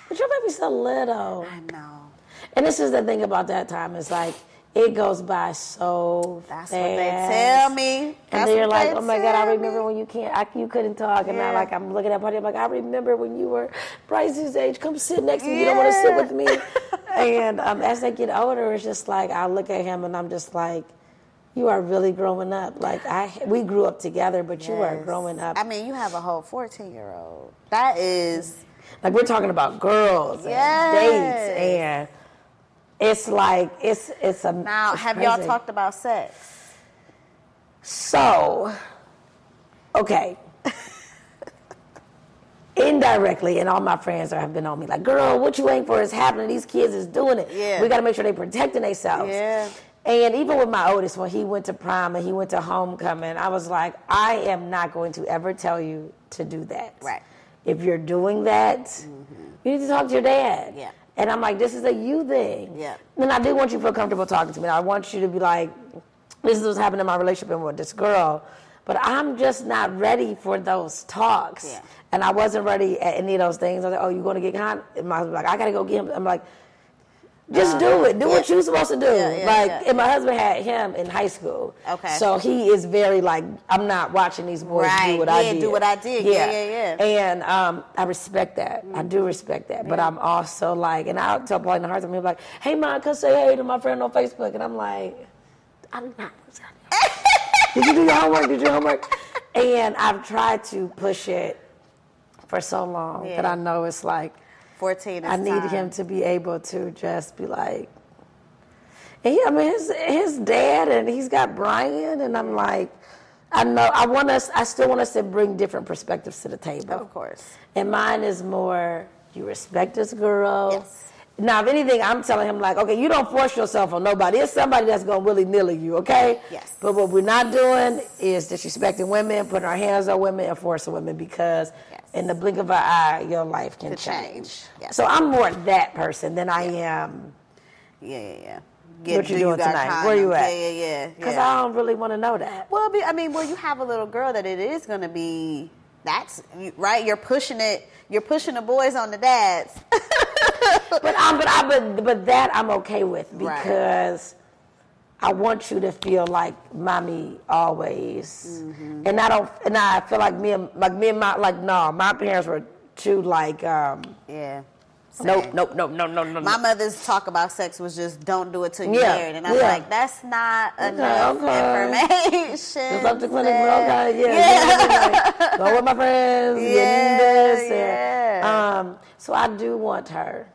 But your baby's so little. I know. And this is the thing about that time It's like it goes by so That's fast. what they tell me. And That's then you're like, oh my God, I remember me. when you can't, I, you couldn't talk. And now, Yeah. like, I'm looking at Buddy, I'm like, I remember when you were Bryce's age. Come sit next to me. You don't want to sit with me. and um, as they get older, it's just like, I look at him and I'm just like, you are really growing up. Like, I, we grew up together, but you are growing up. I mean, you have a whole 14 year old. That is, Like, we're talking about girls and Yes. dates. And it's like, it's, it's a. now, it's have y'all talked about sex? So, okay. Indirectly, and all my friends are, have been on me like, girl, what you waiting for is happening. These kids is doing it. Yeah. We got to make sure they protecting themselves. Yeah. And even with my oldest, when he went to prom and he went to homecoming, I was like, I am not going to ever tell you to do that. Right. If you're doing that, mm-hmm. you need to talk to your dad. Yeah. And I'm like, this is a you thing. Yeah. And I do want you to feel comfortable talking to me. I want you to be like, this is what's happening in my relationship with this girl. But I'm just not ready for those talks. Yeah. And I wasn't ready at any of those things. I was like, oh, you're going to get con? And my husband was like, I got to go get him. I'm like, just do it. Do what you're supposed to do. Yeah, yeah, like, yeah, and my husband had him in high school. Okay. So he is very like, I'm not watching these boys Right. do what I Yeah, did. do what I did. Yeah, yeah, yeah. And um, I respect that. I do respect that. But I'm also like, and I'll tell Pauline Hart, I'm like, hey, mom, come say hey to my friend on Facebook. And I'm like, I'm not. Did you do your homework? Did you do your homework? And I've tried to push it for so long that I know it's like, 14 I need time. him to be able to just be like, and he, I mean, his his dad, and he's got Brian, and I'm like, I know, I want us, I still want us to bring different perspectives to the table. Of course. And mine is more, you respect this girl. Yes. Now, if anything, I'm telling him like, okay, you don't force yourself on nobody. It's somebody that's gonna willy nilly you, okay? Yes. But what we're not doing is disrespecting women, putting our hands on women, and forcing women because Yes. In the blink of an eye, your life can change. change. Yes. So I'm more that person than I am Yeah, yeah, yeah. what you do doing got tonight? Where you at? Yeah, yeah, yeah. because yeah. I don't really want to know that. Well, be, I mean, well, you have a little girl that it is going to be. That's right. You're pushing it. You're pushing the boys on the dads. But I'm, but I, but, but that I'm okay with Right. I want you to feel like mommy always, Mm-hmm. and I don't, and I feel like me and like me and my like no, my parents were too like um, yeah. nope, Same. nope, nope, no, no, no, My no. mother's talk about sex was just don't do it till you're Yeah, married, and I'm yeah. like, that's not enough okay. information. It's up to clinic. Okay, yeah, Yeah. yeah. go with my friends, Yeah, this, and, um, so I do want her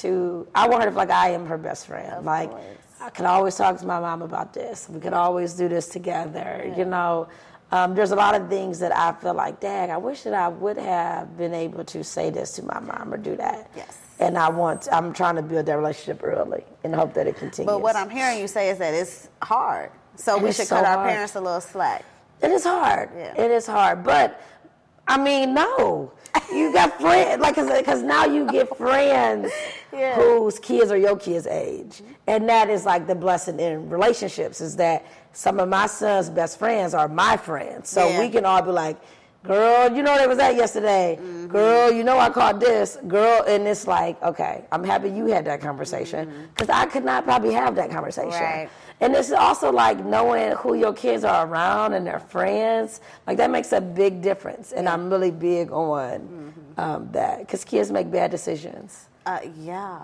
to. I want her to feel like I am her best friend. like course. I can always talk to my mom about this. We can always do this together. You know, um, there's a lot of things that I feel like, Dad, I wish that I would have been able to say this to my mom or do that. Yes. And I want. I'm trying to build that relationship early and hope that it continues. But what I'm hearing you say is that it's hard. So we should so cut our hard. parents a little slack. It is hard. Yeah. It is hard. But I mean, no. You got friends, like, because now you get friends Yeah. whose kids are your kids' age. And that is like the blessing in relationships is that some of my son's best friends are my friends. So Yeah. we can all be like, girl, you know they was at yesterday. Mm-hmm. Girl, you know I caught this. Girl, and it's like, okay, I'm happy you had that conversation because I could not probably have that conversation. Mm-hmm. Right. And it's also like knowing who your kids are around and their friends. Like that makes a big difference. And I'm really big on Mm-hmm. um, that because kids make bad decisions. Uh, yeah.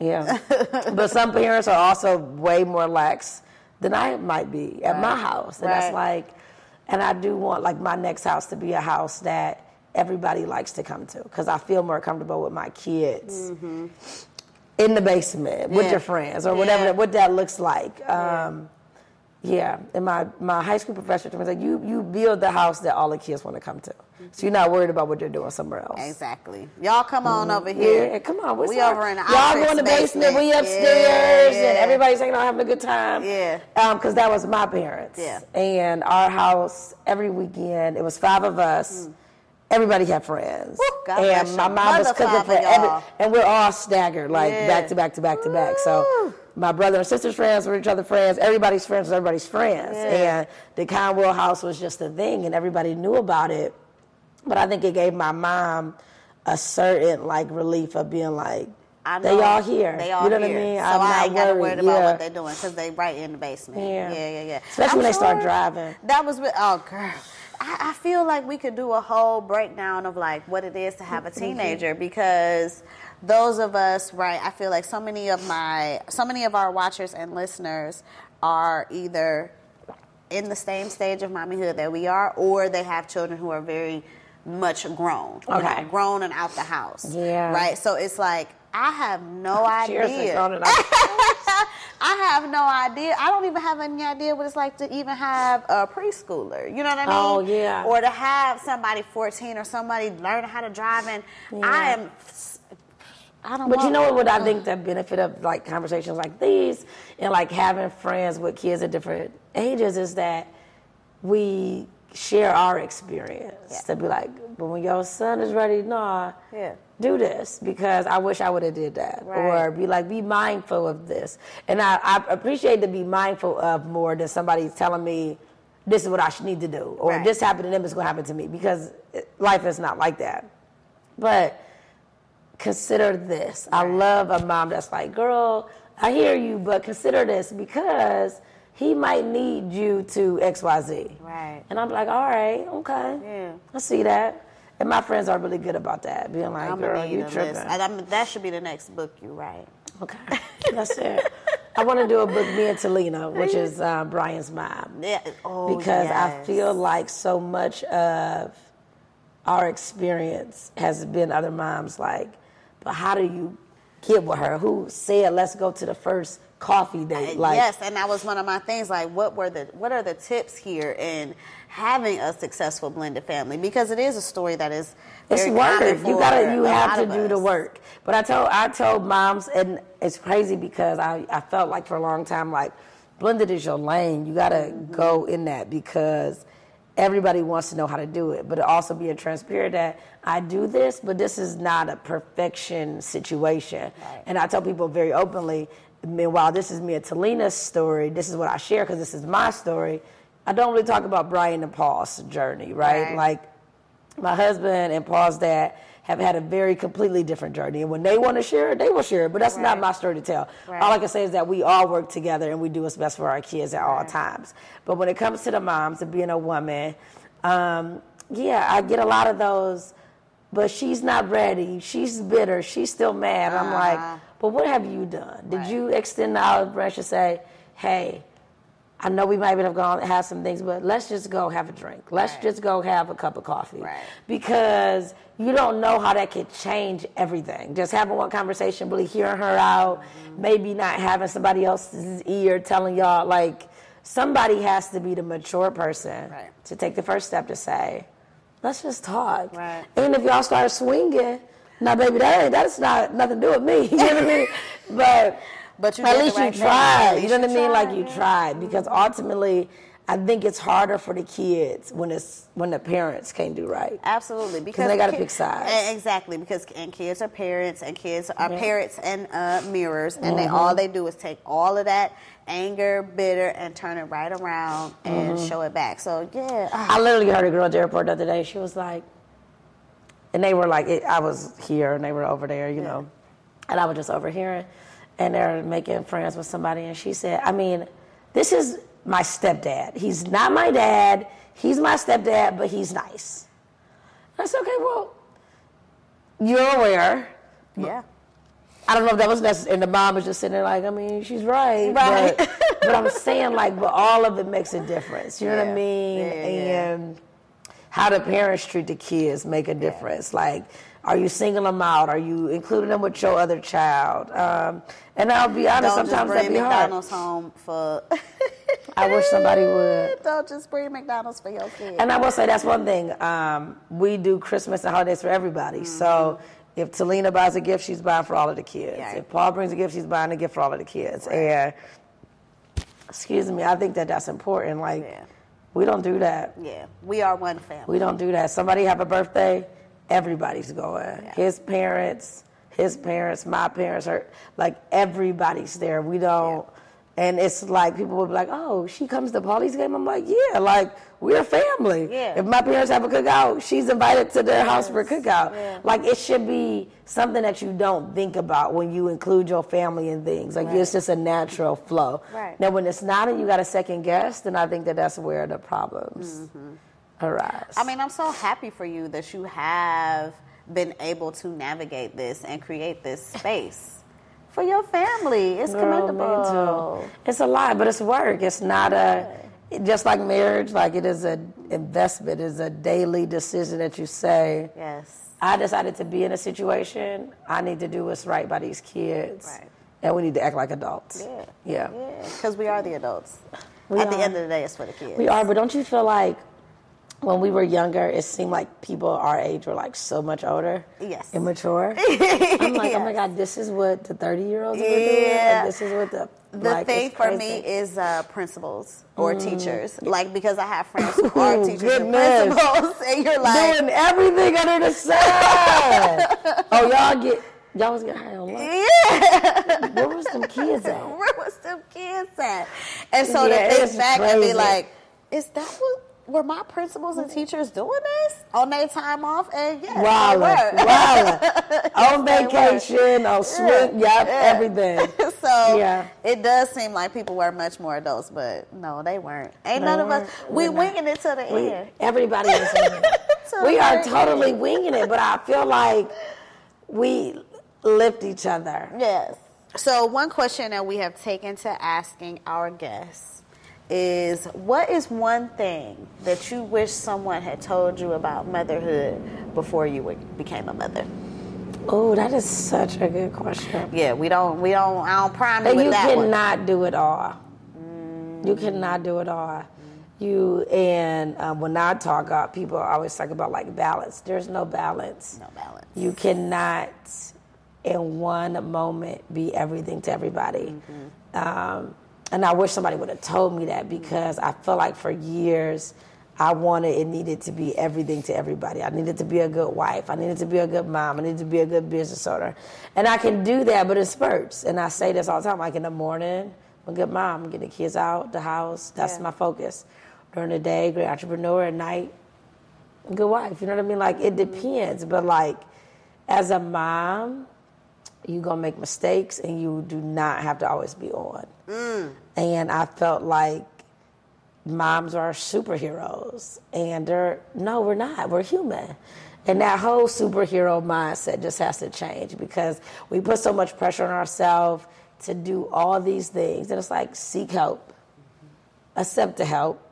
Yeah. but some parents are also way more lax than I might be at my house. And that's like, and I do want like my next house to be a house that everybody likes to come to because I feel more comfortable with my kids in the basement with Yeah. your friends or whatever Yeah. what that looks like. Um, yeah, and my, my high school professor told me like you you build the house that all the kids want to come to, so you're not worried about what they're doing somewhere else. Exactly. Y'all come on mm-hmm. over here. Yeah, come on. What's we up? over in the Y'all go in the basement. We basement. upstairs, Yeah, and everybody's hanging out having a good time. Yeah. Um, because that was my parents. Yeah. And our house every weekend. It was five of us. Hmm. Everybody had friends. Woo, and my mom was cooking for every, and we're all staggered, like Yeah. back to back to back to back. So my brother and sister's friends were each other's friends. Everybody's friends was everybody's friends. Yeah. And the Conwell house was just a thing and everybody knew about it. But I think it gave my mom a certain like relief of being like, I they all here. They all you know here. what I mean? So I'm I not ain't gotta worried. worried about yeah. what they're doing because they right in the basement. Yeah. yeah, yeah. yeah. Especially I'm when they start driving. That was with oh girl. I, I feel like we could do a whole breakdown of like what it is to have a teenager because those of us, right? I feel like so many of my, so many of our watchers and listeners are either in the same stage of mommyhood that we are, or they have children who are very much grown, Okay. grown and out the house. Yeah. Right. So it's like I have no Cheers idea. I have no idea. I don't even have any idea what it's like to even have a preschooler. You know what I mean? Oh, yeah. Or to have somebody 14 or somebody learning how to drive, and I am. I don't. Know. But you know what? I think the benefit of like conversations like these and like having friends with kids at different ages is that we share our experience Yeah. to be like, but when your son is ready, nah, Yeah. Do this because I wish I would have did that, Right. or be like, be mindful of this. And I, I appreciate to be mindful of more than somebody telling me this is what I should need to do, or Right. this happened to them, it's going to happen to me because life is not like that. But consider this. I love a mom that's like, girl, I hear you, but consider this because he might need you to XYZ. Right. And I'm like, all right, okay. Yeah. I see that. And my friends are really good about that, being like, I'm girl, you tripping. And I'm, that should be the next book you write. Okay, that's it. I want to do a book, Me and Talina, which is uh, Brian's mom. Yeah. Oh, because I feel like so much of our experience has been other moms like, but how do you get with her? Who said let's go to the first coffee date? Like, yes, and that was one of my things. Like, what were the what are the tips here in having a successful blended family? Because it is a story that is It's work. You gotta, you have to do the work. But I told, I told moms, and it's crazy because I, I felt like for a long time, like blended is your lane. You gotta Mm-hmm. go in that because everybody wants to know how to do it. But also being transparent that I do this, but this is not a perfection situation. Right. And I tell people very openly. Meanwhile, this is me and Talina's story. This is what I share because this is my story. I don't really talk about Brian and Paul's journey, right? Right. Like my husband and Paul's dad have had a very completely different journey. And when they want to share it, they will share it. But that's not my story to tell. Right. All I can say is that we all work together and we do what's best for our kids at all times. But when it comes to the moms and being a woman, um, yeah, I get a lot of those. But she's not ready. She's bitter. She's still mad. I'm Uh-huh. like, but what have you done? Did Right. you extend the olive branch and say, hey, I know we might even have gone have some things, but let's just go have a drink. Let's Right. just go have a cup of coffee. Right. Because you don't know how that could change everything. Just having one conversation, really hearing her out, Mm-hmm. maybe not having somebody else's ear telling y'all like somebody has to be the mature person Right. to take the first step to say, let's just talk. Right. Even if y'all start swinging, now baby, that ain't that's not nothing to do with me. You know what I mean? But But you at least right you tried. You know what I mean? Like you tried because ultimately, I think it's harder for the kids when it's when the parents can't do right. Absolutely, because they gotta ki- pick sides. Exactly, because and kids are parents, and kids are Yeah. parents and uh, mirrors, and they Mm-hmm. all they do is take all of that anger, bitter, and turn it right around and Mm-hmm. show it back. So yeah, ah, I literally heard a girl at the airport the other day. She was like, and they were like, it, I was here and they were over there, you know, and I was just overhearing, and they're making friends with somebody, and she said, I mean, this is my stepdad. He's not my dad. He's my stepdad, but he's nice. I said, okay, well, you're aware. yeah, I don't know if that was necessary. And the mom was just sitting there like, I mean, she's right. Right. But, but I'm saying like, but all of it makes a difference. You know what I mean? Yeah, yeah, yeah. and how the parents treat the kids make a difference. Like, are you singling them out? Are you including them with your other child? Um, and I'll be honest, don't sometimes that'd be hard. McDonald's home for. I wish somebody would. don't just bring McDonald's for your kids. And I will say that's one thing. Um, we do Christmas and holidays for everybody. So if Talina buys a gift, she's buying for all of the kids. Yeah. If Paul brings a gift, she's buying a gift for all of the kids. And excuse me, I think that that's important. Like Yeah. we don't do that. yeah, we are one family. We don't do that. Somebody have a birthday, everybody's going. His parents, his parents, my parents, are like everybody's there. We don't. And it's like people would be like, "Oh, she comes to Paulie's game." I'm like, "Yeah, like we're family. Yeah. If my parents have a cookout, she's invited to their house for a cookout. Yeah. Like it should be something that you don't think about when you include your family in things. Like it's just a natural flow. Right. Now, when it's not, and you got a second guest, then I think that that's where the problems arise. Mm-hmm. I mean, I'm so happy for you that you have been able to navigate this and create this space for your family. It's Girl, me commendable. too. It's a lot, but it's work. It's not a just like marriage. Like it is an investment. It's a daily decision that you say. Yes. I decided to be in a situation. I need to do what's right by these kids, Right. and we need to act like adults. Yeah. Yeah. Yeah. Because we are the adults. We At the end of the day, it's for the kids. We are, but don't you feel like when we were younger, it seemed like people our age were like so much older, Yes. immature. I'm like, oh my god, this is what the 30 year olds are doing. Yeah. Like, this is what the The like, thing for me is uh, principals or teachers. Like, because I have friends who are teachers and goodness. principals, and you're like, doing everything under the sun. oh, y'all get y'all was getting high on life. yeah. Where was them kids at? Where was them kids at? And so Yeah, to think back and be like, is that what were my principals and teachers doing this on their time off? And Wildin', they were. on vacation, on swim, yep, Yeah. everything. so Yeah. it does seem like people were much more adults, but no, they weren't. Ain't No, none of us. not. winging it to the We, end. everybody is winging it. We are totally end. winging it, but I feel like we lift each other. Yes. So one question that we have taken to asking our guests is what is one thing that you wish someone had told you about motherhood before you became a mother? Oh, that is such a good question. Yeah, we don't we don't I don't prime you with you that one. cannot do it all. You cannot do it all. You and um, when I talk, uh, people always talk about like balance. There's no balance. No balance. You cannot, in one moment, be everything to everybody. Um, and I wish somebody would have told me that because I feel like for years I wanted it needed to be everything to everybody. I needed to be a good wife. I needed to be a good mom. I needed to be a good business owner. And I can do that, but in spurts. And I say this all the time. Like in the morning, I'm a good mom. I'm getting the kids out the house. That's Yeah. my focus. During the day, great entrepreneur. At night, good wife. You know what I mean? Like it mm-hmm. depends, but like as a mom, you gonna make mistakes, and you do not have to always be on. Mm. And I felt like moms are superheroes, and they're no, we're not. We're human. And that whole superhero mindset just has to change because we put so much pressure on ourselves to do all these things. And it's like, seek help, accept the help,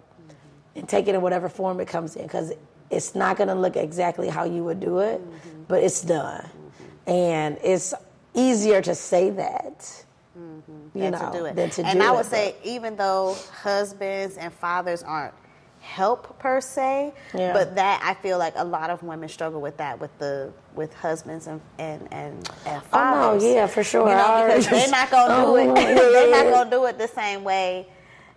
and take it in whatever form it comes in because it's not going to look exactly how you would do it, mm-hmm. but it's done. Mm-hmm. And it's easier to say that. Mm-hmm. You than know, to do it. than to and do I it, would say, even though husbands and fathers aren't help per se, Yeah. but that I feel like a lot of women struggle with that with the with husbands and and and, and Oh no, yeah, for sure. You know, because they're not gonna do Oh, it. yeah, they're not gonna do it the same way,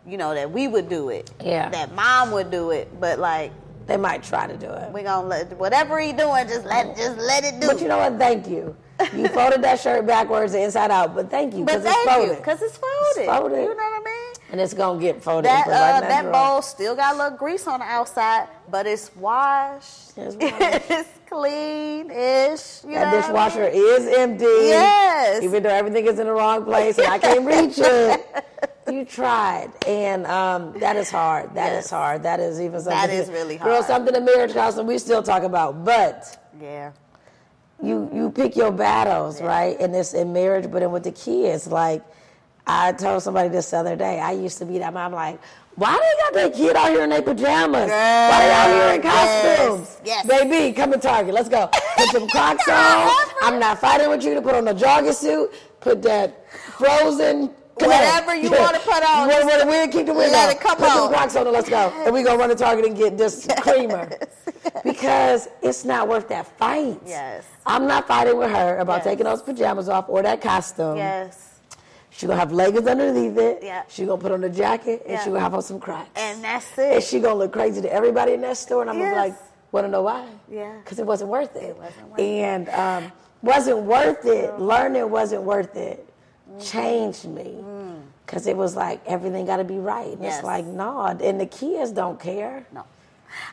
you know, that we would do it. Yeah. That mom would do it, but like They might try to do it. We're gonna let whatever he doing, just let just let it do. But you know what? Thank you. You folded that shirt backwards and inside out, but thank you because it's folded. you, because it's folded. folded. You know what I mean? and it's gonna get folded. That and put right uh, that, bowl still got a little grease on the outside, but it's washed. It's washed. it's clean-ish. You That know what I dishwasher mean? is empty. Yes. Even though everything is in the wrong place and I can't reach it. You tried, and um, that is hard. That is Yes. hard. That is even something. That is really hard. Girl, something in marriage counseling we still talk about, but Yeah. you you pick your battles, right? And it's in marriage, but then with the kids, like I told somebody this the other day. I used to be that mom, like, why they got that kid out here in their pajamas? why they out here in Yes, costumes? yes. Baby, come to Target. Let's go. Put some Crocs on. I'm not fighting with you to put on a jogging suit. Put that frozen. Whatever you wanna put on, What, what, we'll keep the wind let on. it come Put some on. Crocs on and let's go. And we gonna run to Target and get this creamer. Because it's not worth that fight. Yes. I'm not fighting with her about Yes. taking those pajamas off or that costume. Yes. She gonna have leggings underneath it. Yeah. She gonna put on a jacket and Yeah. she gonna have on some Crocs. And that's it. And she gonna look crazy to everybody in that store. And I'm gonna Yes. be like, wanna know why? Yeah. Because it wasn't worth it. It wasn't worth it. and um, wasn't worth it. Learning wasn't worth it. Changed me. Mm. Because it was like everything got to be right. And Yes. It's like, no, and the kids don't care. No.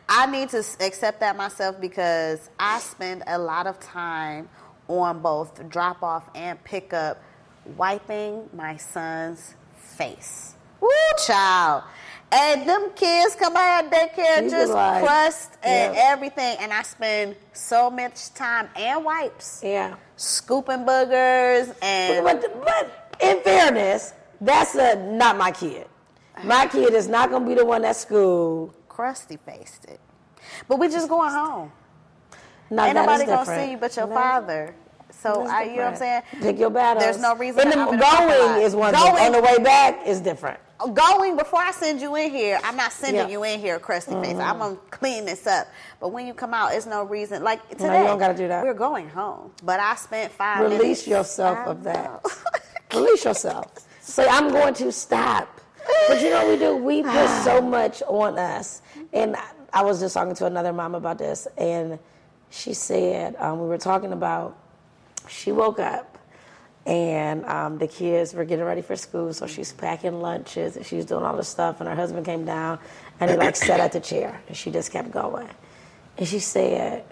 I need to accept that myself because I spend a lot of time on both drop off and pick up wiping my son's face. Woo, child. And them kids come out daycare You just like, crust and yeah. everything. And I spend so much time and wipes Yeah. Scooping boogers and But, but in fairness, that's a, not my kid. My kid is not going to be the one at school. crusty faced it. But we just going home. No, Ain't nobody gonna see you but your No, father. So I, you know what I'm saying? Pick your battles. There's no reason the hop in the parking lot. going is one thing. Going- On the way back is different. Going before I send you in here, I'm not sending Yeah. Mm-hmm. you in here crusty face. I'm gonna clean this up. But when you come out, it's no reason. Like today, no, you don't gotta do that. We're going home. But I spent five Release minutes. yourself I of that. Release yourself. Say, I'm going to stop. But you know what we do? We put so much on us. And I- I was just talking to another mom about this, and she said, um, we were talking about, she woke up and um, the kids were getting ready for school, so she's packing lunches and she's doing all this stuff, and her husband came down and he like sat at the chair, and she just kept going. And she said,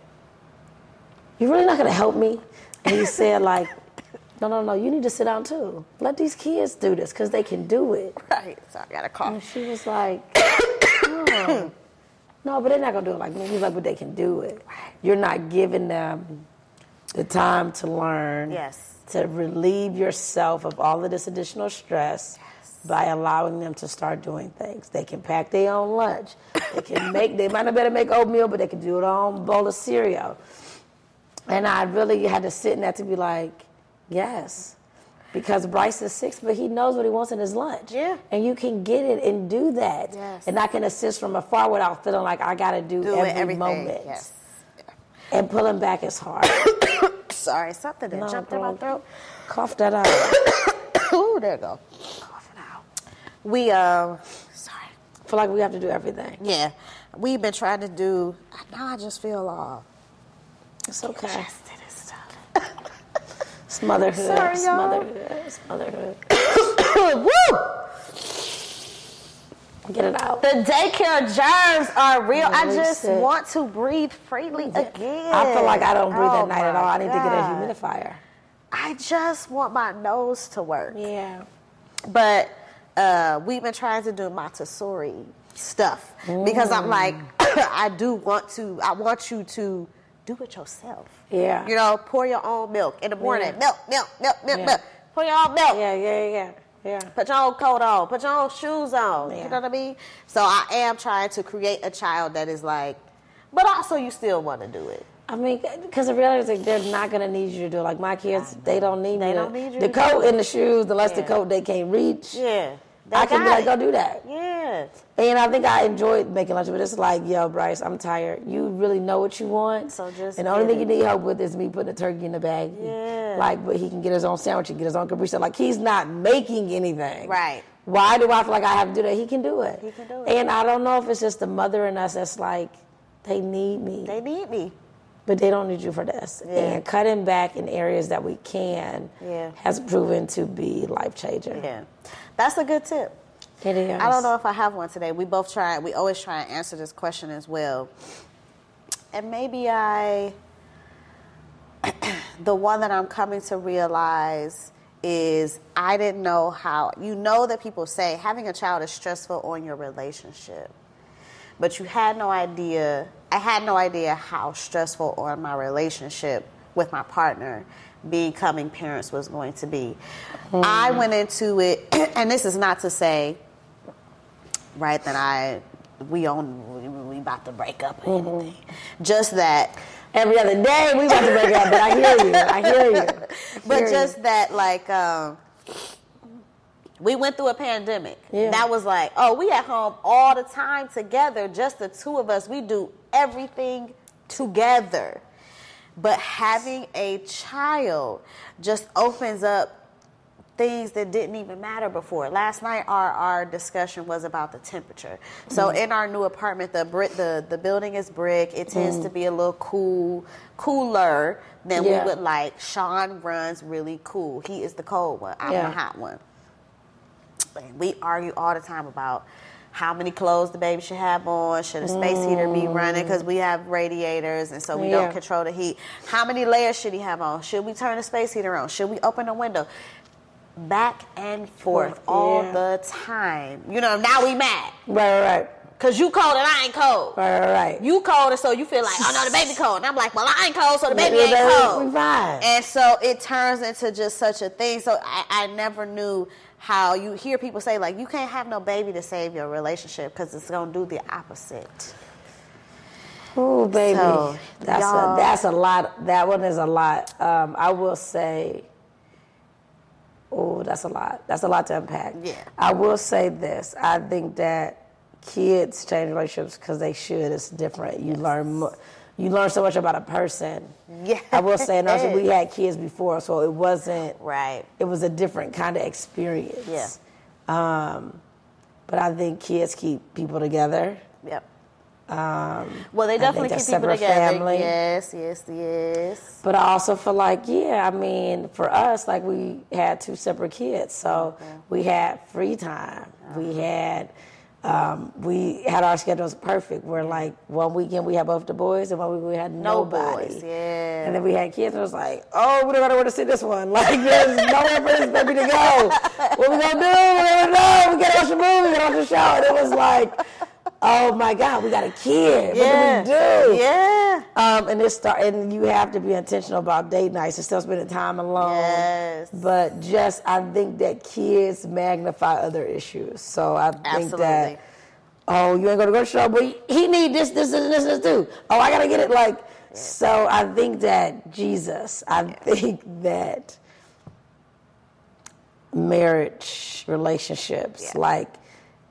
"You're really not gonna help me? And he said, like, no, no, no, you need to sit down too. Let these kids do this because they can do it. Right. So I got a call. And she was like, oh. no, but they're not gonna do it like me. He's like, but they can do it. You're not giving them the time to learn. Yes. To relieve yourself of all of this additional stress by allowing them to start doing things. They can pack their own lunch. They can make. They might not better make oatmeal, but they can do it on bowl of cereal. And I really had to sit in that to be like, yes. Because Bryce is six, but he knows what he wants in his lunch. Yeah. And you can get it and do that. Yes. And I can assist from afar without feeling like I got to do, Do every moment. Yes. And pulling back is hard. Sorry, something that No, jumped in my throat. Cough that out. Ooh, there you go. Coughing out. We um, sorry. feel like we have to do everything. Yeah, we've been trying to do. Now I just feel all It's okay. chested and stuff. It's motherhood. Sorry, it's y'all. motherhood. It's motherhood. Woo! Get it out. The daycare germs are real. I just want to breathe freely again. I feel like I don't breathe Oh at night at all. I need to get a humidifier. I just want my nose to work. Yeah. But uh, we've been trying to do Montessori stuff because I'm like, I do want to. I want you to do it yourself. Yeah. You know, pour your own milk in the morning. Yeah. Milk, milk, milk, milk, Yeah. milk. Pour your own milk. Yeah, yeah, yeah, yeah. Put your own coat on. Put your own shoes on. Yeah. You know what I mean? So I am trying to create a child that is like, but also you still want to do it. I mean, because the reality is like, they're not gonna need you to do it. Like my kids, they don't need They me. don't to, need you the to coat and the shoes, unless the coat they can't reach. Yeah. They I can be like, go do that. Yeah. And I think I enjoyed making lunch, but it's like, yo, Bryce, I'm tired. You really know what you want. So just and the only thing you need help with is me putting the turkey in the bag. Yeah. Like, but he can get his own sandwich, he can get his own Capri Sun. Like, he's not making anything. Right. Why do I feel like I have to do that? He can do it. He can do it. And I don't know if it's just the mother in us that's like, they need me, They need me. but they don't need you for this. Yeah. And cutting back in areas that we can Yeah. has proven to be life changing. Yeah. That's a good tip. It is. I don't know if I have one today. We both try. We always try and answer this question as well. And maybe I, the one that I'm coming to realize is I didn't know how. You know that people say having a child is stressful on your relationship, but you had no idea. I had no idea how stressful on my relationship with my partner becoming parents was going to be. I hmm. went into it, and this is not to say right that I we on we, we about to break up or anything. Just that, Every other day we about to break up, but I hear you. I hear you. I but hear you. just that like um, we went through a pandemic. Yeah. That was like, oh, we at home all the time together, just the two of us. We do everything together. But having a child just opens up things that didn't even matter before. Last night, our, our discussion was about the temperature. So Mm-hmm. in our new apartment, the brick, the the building is brick. It tends to be a little cool, cooler than Mm. Yeah. we would like. Sean runs really cool. He is the cold one. I'm Yeah. the hot one. And we argue all the time about how many clothes the baby should have on. Should a space heater be running? Because we have radiators, and so we Mm. Yeah. don't control the heat. How many layers should he have on? Should we turn the space heater on? Should we open the window? Back and forth all Yeah. the time. You know, now we mad. Right, right, right. Cause you cold and I ain't cold. Right, right, right. You cold and so you feel like, oh no, the baby cold. And I'm like, well, I ain't cold, so the baby ain't cold. fine. And so it turns into just such a thing. So I, I never knew how you hear people say like, you can't have no baby to save your relationship because it's gonna do the opposite. Ooh, baby, So, that's a that's a lot. That one is a lot. Um, I will say, oh, that's a lot. That's a lot to unpack. Yeah. I will say this. I think that kids change relationships because they should. It's different. You learn. Mo- you learn so much about a person. Yeah. I will say, and also we had kids before, so it wasn't. Right. It was a different kind of experience. Yeah. Um, but I think kids keep people together. Yep. Um, Well, they definitely keep people together. family. Yes, yes, yes. But I also feel like, yeah, I mean, for us, like we had two separate kids, so we had free time. We had, um, we had our schedules perfect. Where like one weekend we had both the boys, and one weekend we had No nobody. boys, yeah. And then we had kids, and it was like, oh, we don't know where to sit this one. Like, there's nowhere for this baby to go. What we gonna do? We don't know. We gotta watch a movie. We gotta watch a show. And it was like, oh my God, we got a kid. yeah. What do we do? Yeah. Um, and it start, and you have to be intentional about date nights and still spending time alone. Yes. But just, I think that kids magnify other issues. So I think Absolutely. that, oh, you ain't gonna go to show, but he need this, this, and this, this too. Oh, I gotta get it. Like, so I think that Jesus, I think that marriage, relationships, Yeah. like,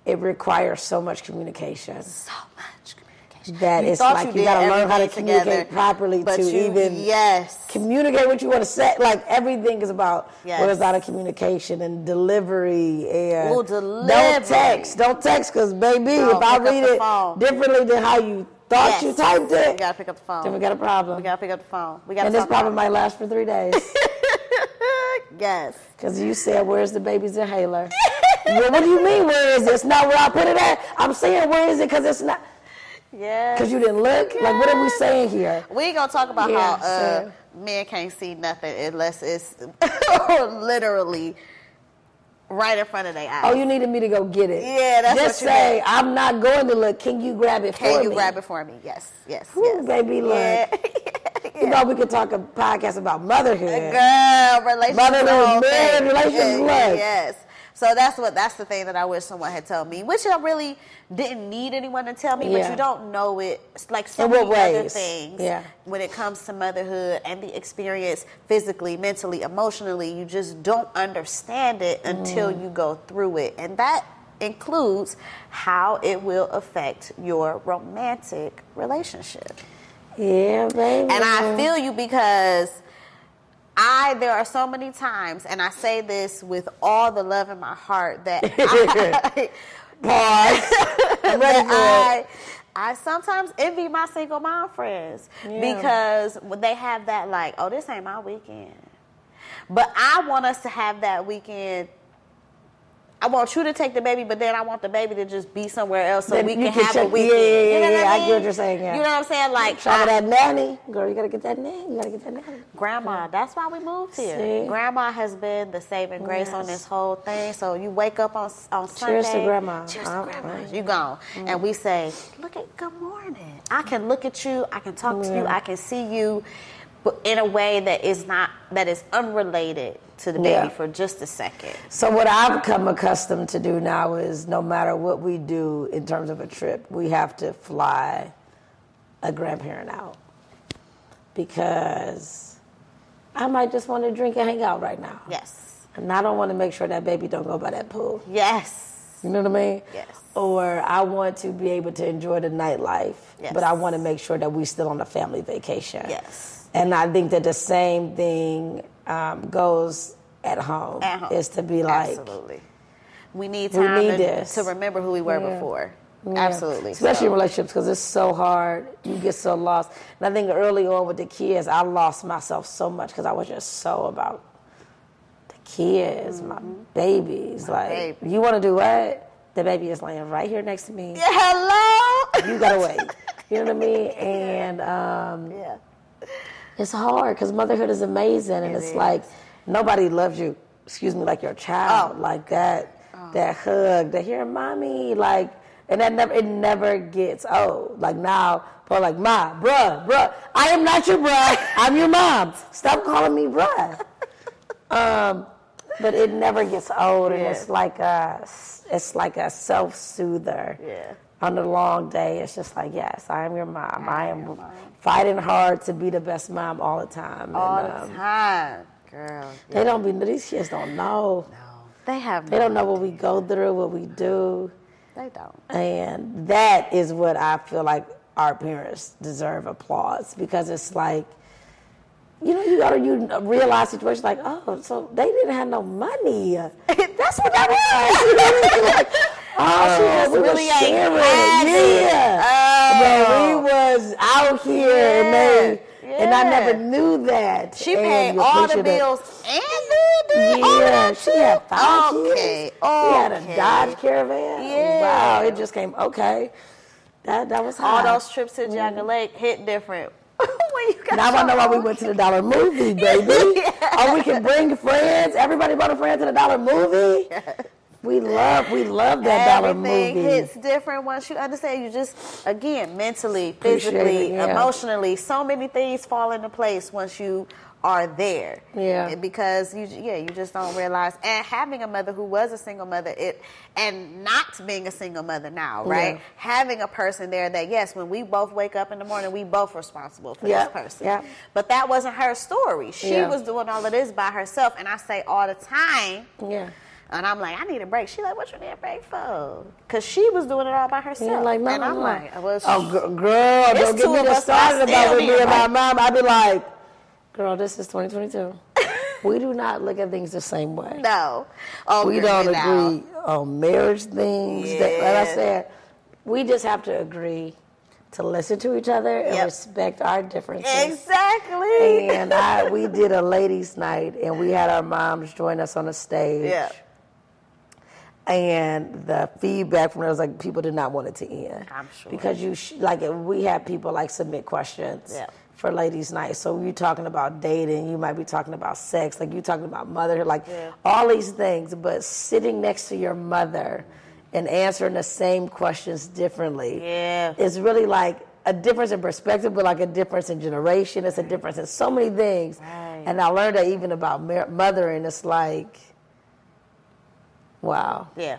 it requires so much communication So much communication. that You it's like you you, gotta learn how to communicate together, properly to you- even yes. communicate what you want to say. Like everything is about Yes. what is out of communication and delivery and Ooh, don't text. Don't text because baby, No, if I read it phone. differently than how you thought Yes. you typed it, We gotta pick up the phone. then we got a problem. We gotta pick up the phone. We gotta and this problem might last for three days Yes. because you said, "Where's the baby's inhaler?" well, what do you mean? Where is it? It's not where I put it at. I'm saying, where is it? Because it's not. Yeah. Because you didn't look. Like, what are we saying here? We gonna talk about Yeah, how uh, men can't see nothing unless it's literally right in front of their eyes. Oh, you needed me to go get it. Yeah, that's Just what you say, meant. I'm not going to look. Can you grab it Can for you me? grab it for me? Yes, yes, Whew, yes. baby, look. Yeah. You know, we could talk a podcast about motherhood. Girl, relationships. Motherhood, the whole relationships, Yeah, yeah. Yes. So that's what that's the thing that I wish someone had told me, which I really didn't need anyone to tell me, but you don't know it. It's like so many what other things Yeah. when it comes to motherhood and the experience physically, mentally, emotionally. You just don't understand it until Mm. you go through it, and that includes how it will affect your romantic relationship. Yeah, baby. And I feel you because I there are so many times, and I say this with all the love in my heart that I, Pause. I'm ready for I. I sometimes envy my single mom friends Yeah. because they have that like, oh, this ain't my weekend. But I want us to have that weekend. I want you to take the baby, but then I want the baby to just be somewhere else so Then we can can have a check- yeah, weekend. yeah, yeah, you know yeah, what I I get what you're saying, yeah. You know what I'm saying? Like out I- that nanny. Girl, you gotta get that nanny. You gotta get that nanny. Grandma, that's why we moved here. See? Grandma has been the saving grace on this whole thing. So you wake up on on Sunday. Cheers to grandma. Cheers to Uh, grandma. mm. You gone, and we say, "Look at good morning." I can look at you. I can talk to you. I can see you, but in a way that is not that is unrelated to the baby Yeah. for just a second. So what I've come accustomed to do now is no matter what we do in terms of a trip, we have to fly a grandparent out because I might just want to drink and hang out right now. Yes. And I don't want to make sure that baby don't go by that pool. Yes. You know what I mean? Yes. Or I want to be able to enjoy the nightlife, Yes. but I want to make sure that we're still on a family vacation. Yes. And I think that the same thing um, goes at home. At home. Is to be like, Absolutely. We need We time need to, to remember who we were Yeah. before. Yeah. Absolutely. Especially in relationships because it's so hard. You get so lost. And I think early on with the kids, I lost myself so much because I was just so about the kids, my babies. like, baby. you want to do what? The baby is laying right here next to me. Yeah, hello. You gotta wait. You know what I mean? And um, yeah. It's hard because motherhood is amazing, and It it's is. like nobody loves you. Excuse me, like your child, Oh. like that, that hug, that hear mommy, like, and that never, it never gets old. Like now, people like, ma, bruh, bruh, I am not your bruh, I'm your mom. Stop calling me bruh. um, but it never gets old, and it's like a, it's like a self soother Yeah. on the long day, it's just like, yes, I am your mom. I am fighting hard to be the best mom all the time. All and, the um, time. Girl. They don't be, these kids don't know. No, They have They don't know what we go through, what we do. They don't. And that is what I feel like our parents deserve applause because it's like, you know, you gotta you realize situations like, oh, so they didn't have no money. That's what that was. You know what I mean? Like, oh, She just we were really sharing. had it. Yeah. We was out here and they and I never knew that. She And paid all the appreciate that. bills and the, of Yeah, she too? had five okay. kids. She had a Dodge Caravan. Yeah. Wow, it just came okay. That that was All those trips to Geauga Lake hit different. when you got Now I know why we went to the dollar movie, baby. Oh, we can bring friends. Everybody brought a friend to the dollar movie. We love, we love that Everything movie. hits different once you understand. You just, again, mentally, physically, yeah. emotionally, so many things fall into place once you are there. Yeah. Because you, yeah, you just don't realize. And having a mother who was a single mother, it, and not being a single mother now, right? Yeah. Having a person there that yes, when we both wake up in the morning, we both responsible for Yeah, this person. yeah. But that wasn't her story. She Yeah. was doing all of this by herself. And I say all the time. Yeah. And I'm like, I need a break. She like, what you need a break for? Because she was doing it all by herself. Yeah, like, and mama, I'm mama. like, well, oh, gr- girl, It's don't get two me of to us, but I started about with need me and my mom. I'd be like, girl, this is 2022. we do not look at things the same way. no. Oh, we don't agree on marriage things. That, like I said, we just have to agree to listen to each other and Yep. respect our differences. Exactly. And I, we did a ladies' night, and we had our moms join us on the stage. yeah. And the feedback from there was like people did not want it to end. I'm sure. Because you sh- like we had people like submit questions Yeah. for ladies' night. So you're talking about dating, you might be talking about sex, like you're talking about motherhood, like Yeah. all these things. But sitting next to your mother and answering the same questions differently Yeah. is really like a difference in perspective, but like a difference in generation. It's a difference in so many things. Right. And I learned that even about mothering. It's like, wow. Yeah.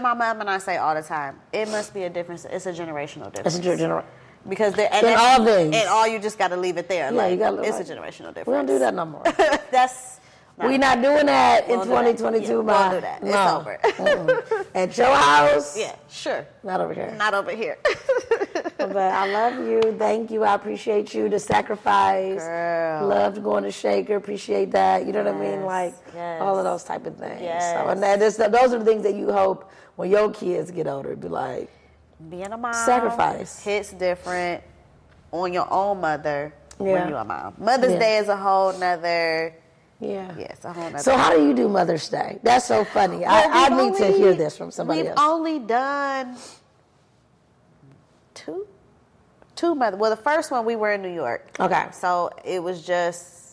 My mom and I say all the time, it must be a difference. It's a generational difference. It's a generation. because they're, and In all things. and all you just got to leave it there. Yeah, like, you gotta It's like- a generational difference. We don't do that no more. That's We're not doing that in Won't do that. 2022, Yeah, ma. won't do that. It's over. At your house, Yeah, sure. not over here. Not over here. But I love you. Thank you. I appreciate you. The sacrifice. Girl. Loved going to Shaker. Appreciate that. You know what I mean? Like yes. all of those type of things. Yes. So, and that is, those are the things that you hope when your kids get older, be like, Being a mom Sacrifice. hits different on your own mother Yeah. when you're a mom. Mother's Yeah. Day is a whole nother. Yeah. Yes. So how do you do Mother's Day? That's so funny. Well, I, I we've need to hear this from somebody else. We've else. only done two, two mother. Well, the first one we were in New York. Okay. So it was just.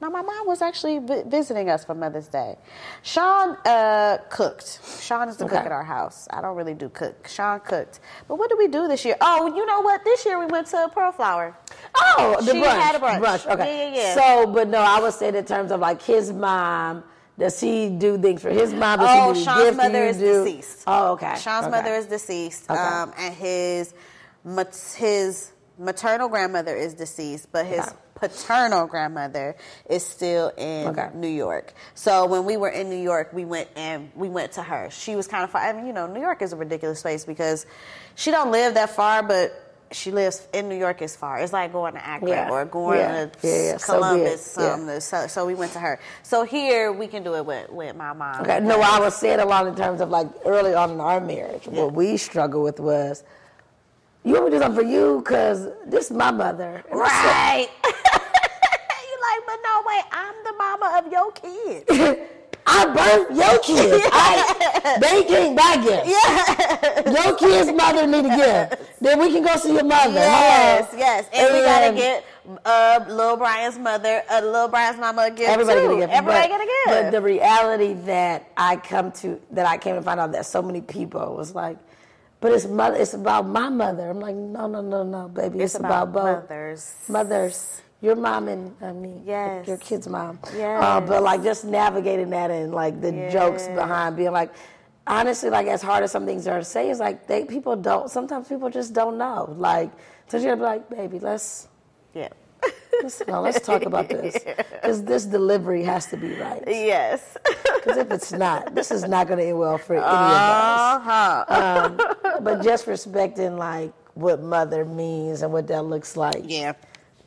No, my mom was actually vi- visiting us for Mother's Day. Sean uh, cooked. Sean is the cook at our house. I don't really do cook. Sean cooked. But what did we do this year? Oh, you know what? This year we went to Pearl Flower. Oh, the She brunch. had a brunch. Okay. Yeah, yeah, yeah. So, but no, I would say in terms of like his mom. Does he do things for his mom? Does Oh, Sean's? Mother is do- deceased. Oh, okay. Sean's okay. mother is deceased, Okay. um, and his his maternal grandmother is deceased, but his Okay. paternal grandmother is still in Okay. New York. So when we were in New York, we went and we went to her. She was kind of far. I mean, you know, New York is a ridiculous place because she don't live that far, but she lives in New York is far. It's like going to Akron Yeah. or going Yeah. to Yeah, yeah. So Columbus. Yeah. So, so we went to her. So here we can do it with, with my mom. Okay, no, I was saying a lot in terms of like early on in our marriage. What we struggled with was, you want me to do something for you? Because this is my mother. And Right. you like, but no, way, I'm the mama of your kids. I birthed your kids. I, they can't buy gifts. Yeah. Your kid's mother need a gift. Then we can go see your mother. Yes, Hello. yes. And, we gotta get uh, Lil Brian's mother, uh, Lil Brian's mama a gift Everybody too. get a gift. Everybody but, get a gift. But the reality that I come to, that I came to find out that so many people was like, but it's mother. It's about my mother. I'm like, no, no, no, no, baby. It's, about, both mothers. mothers. Your mom and I mean, Yes. your kid's mom. Yes. Uh, but like just navigating that and like the jokes behind being like, honestly, like as hard as some things are to say, is like they people don't. Sometimes people just don't know. Like, so you gotta be like, baby, let's Yeah. Let's no, let's talk about this because this delivery has to be right. Yes. Because if it's not, this is not going to end well for any of us. Uh-huh. Um, but just respecting like what mother means and what that looks like, Yeah.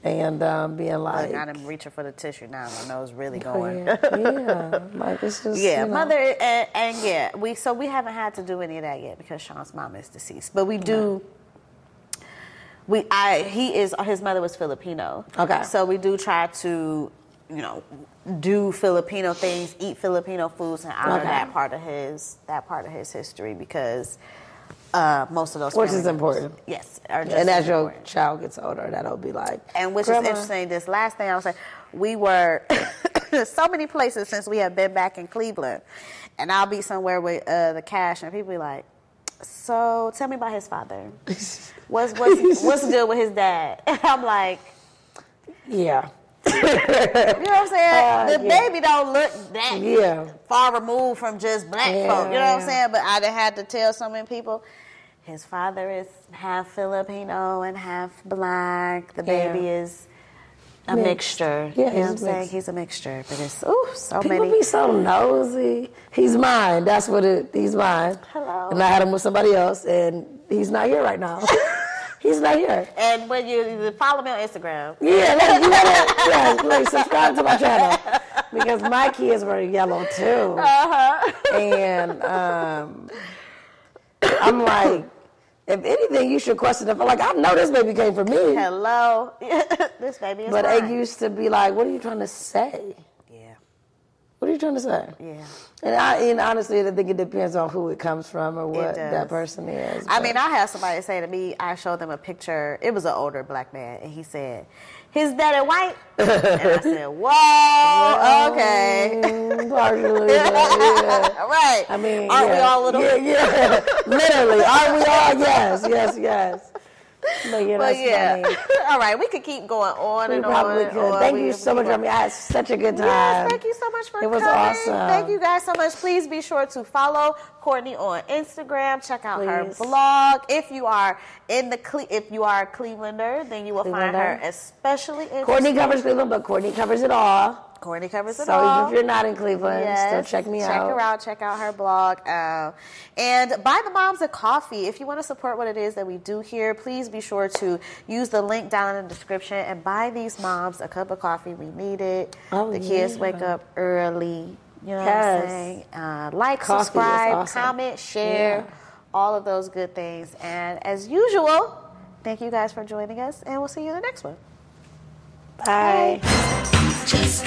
and um, being like, I'm reaching for the tissue now. My nose really going. yeah, yeah, like it's just Yeah, you know. mother and, and yeah, we so we haven't had to do any of that yet because Sean's mom is deceased. But we do. We I he is his mother was Filipino. Okay. So we do try to, you know, do Filipino things, eat Filipino foods, and honor Okay. that part of his that part of his history because uh, most of those Which is members- important. Yes, are just And as as your child gets older, that'll be like, And which Grandma. is interesting, this last thing I was saying, we were so many places since we have been back in Cleveland. And I'll be somewhere with uh, the cash, and people be like, So tell me about his father. What's, what's, what's good with his dad? I'm like, Yeah, You know what I'm saying? Uh, the yeah. baby don't look that yeah. far removed from just black Yeah, folk. You know what I'm saying? But I had to tell so many people. His father is half Filipino and half black. The baby is a Mixed. mixture. Yeah, you know what I'm saying? He's a mixture. But it's ooh, so People many. be so nosy. He's mine. That's what it. He's mine. Hello. And I had him with somebody else, and he's not here right now. he's not here. and when you follow me on Instagram, Yeah, like, you gotta, yeah, like subscribe to my channel because my kids were yellow too, uh-huh. and um, I'm like, if anything, you should question it. Like I know this baby came from me, hello, this baby is but mine. it used to be like, what are you trying to say? yeah, What are you trying to say? yeah. And, I, and honestly, I think it depends on who it comes from or what that person is. I mean, I had somebody say to me, I showed them a picture. It was an older black man, and he said, "His daddy white." and I said, "Whoa, okay, Mm, partially, yeah. all right." I mean, aren't we yeah. all little? Yeah, yeah. Literally, aren't we all? Yes, yes, yes. But yeah, But yeah, all right. We could keep going on We and probably on. could. Thank We- you so much, Remy. I had such a good time. Yes, thank you so much for It was coming. awesome. Thank you guys so much. Please be sure to follow Courtney on Instagram. Check out her blog. If you are in the Cle- if you are a Clevelander, then you will find her especially. Courtney covers Cleveland, but Courtney covers it all. Courtney covers it So all. even if you're not in Cleveland, still check me check out. Check her out. Check out her blog. Uh, and buy the moms a coffee. If you want to support what it is that we do here, please be sure to use the link down in the description and buy these moms a cup of coffee. We need it. Oh, the kids yeah. wake up early. You know what Yes. I'm saying? Uh, like, Coffee subscribe, awesome. comment, share, Yeah. all of those good things. And as usual, thank you guys for joining us, and we'll see you in the next one. Bye. News.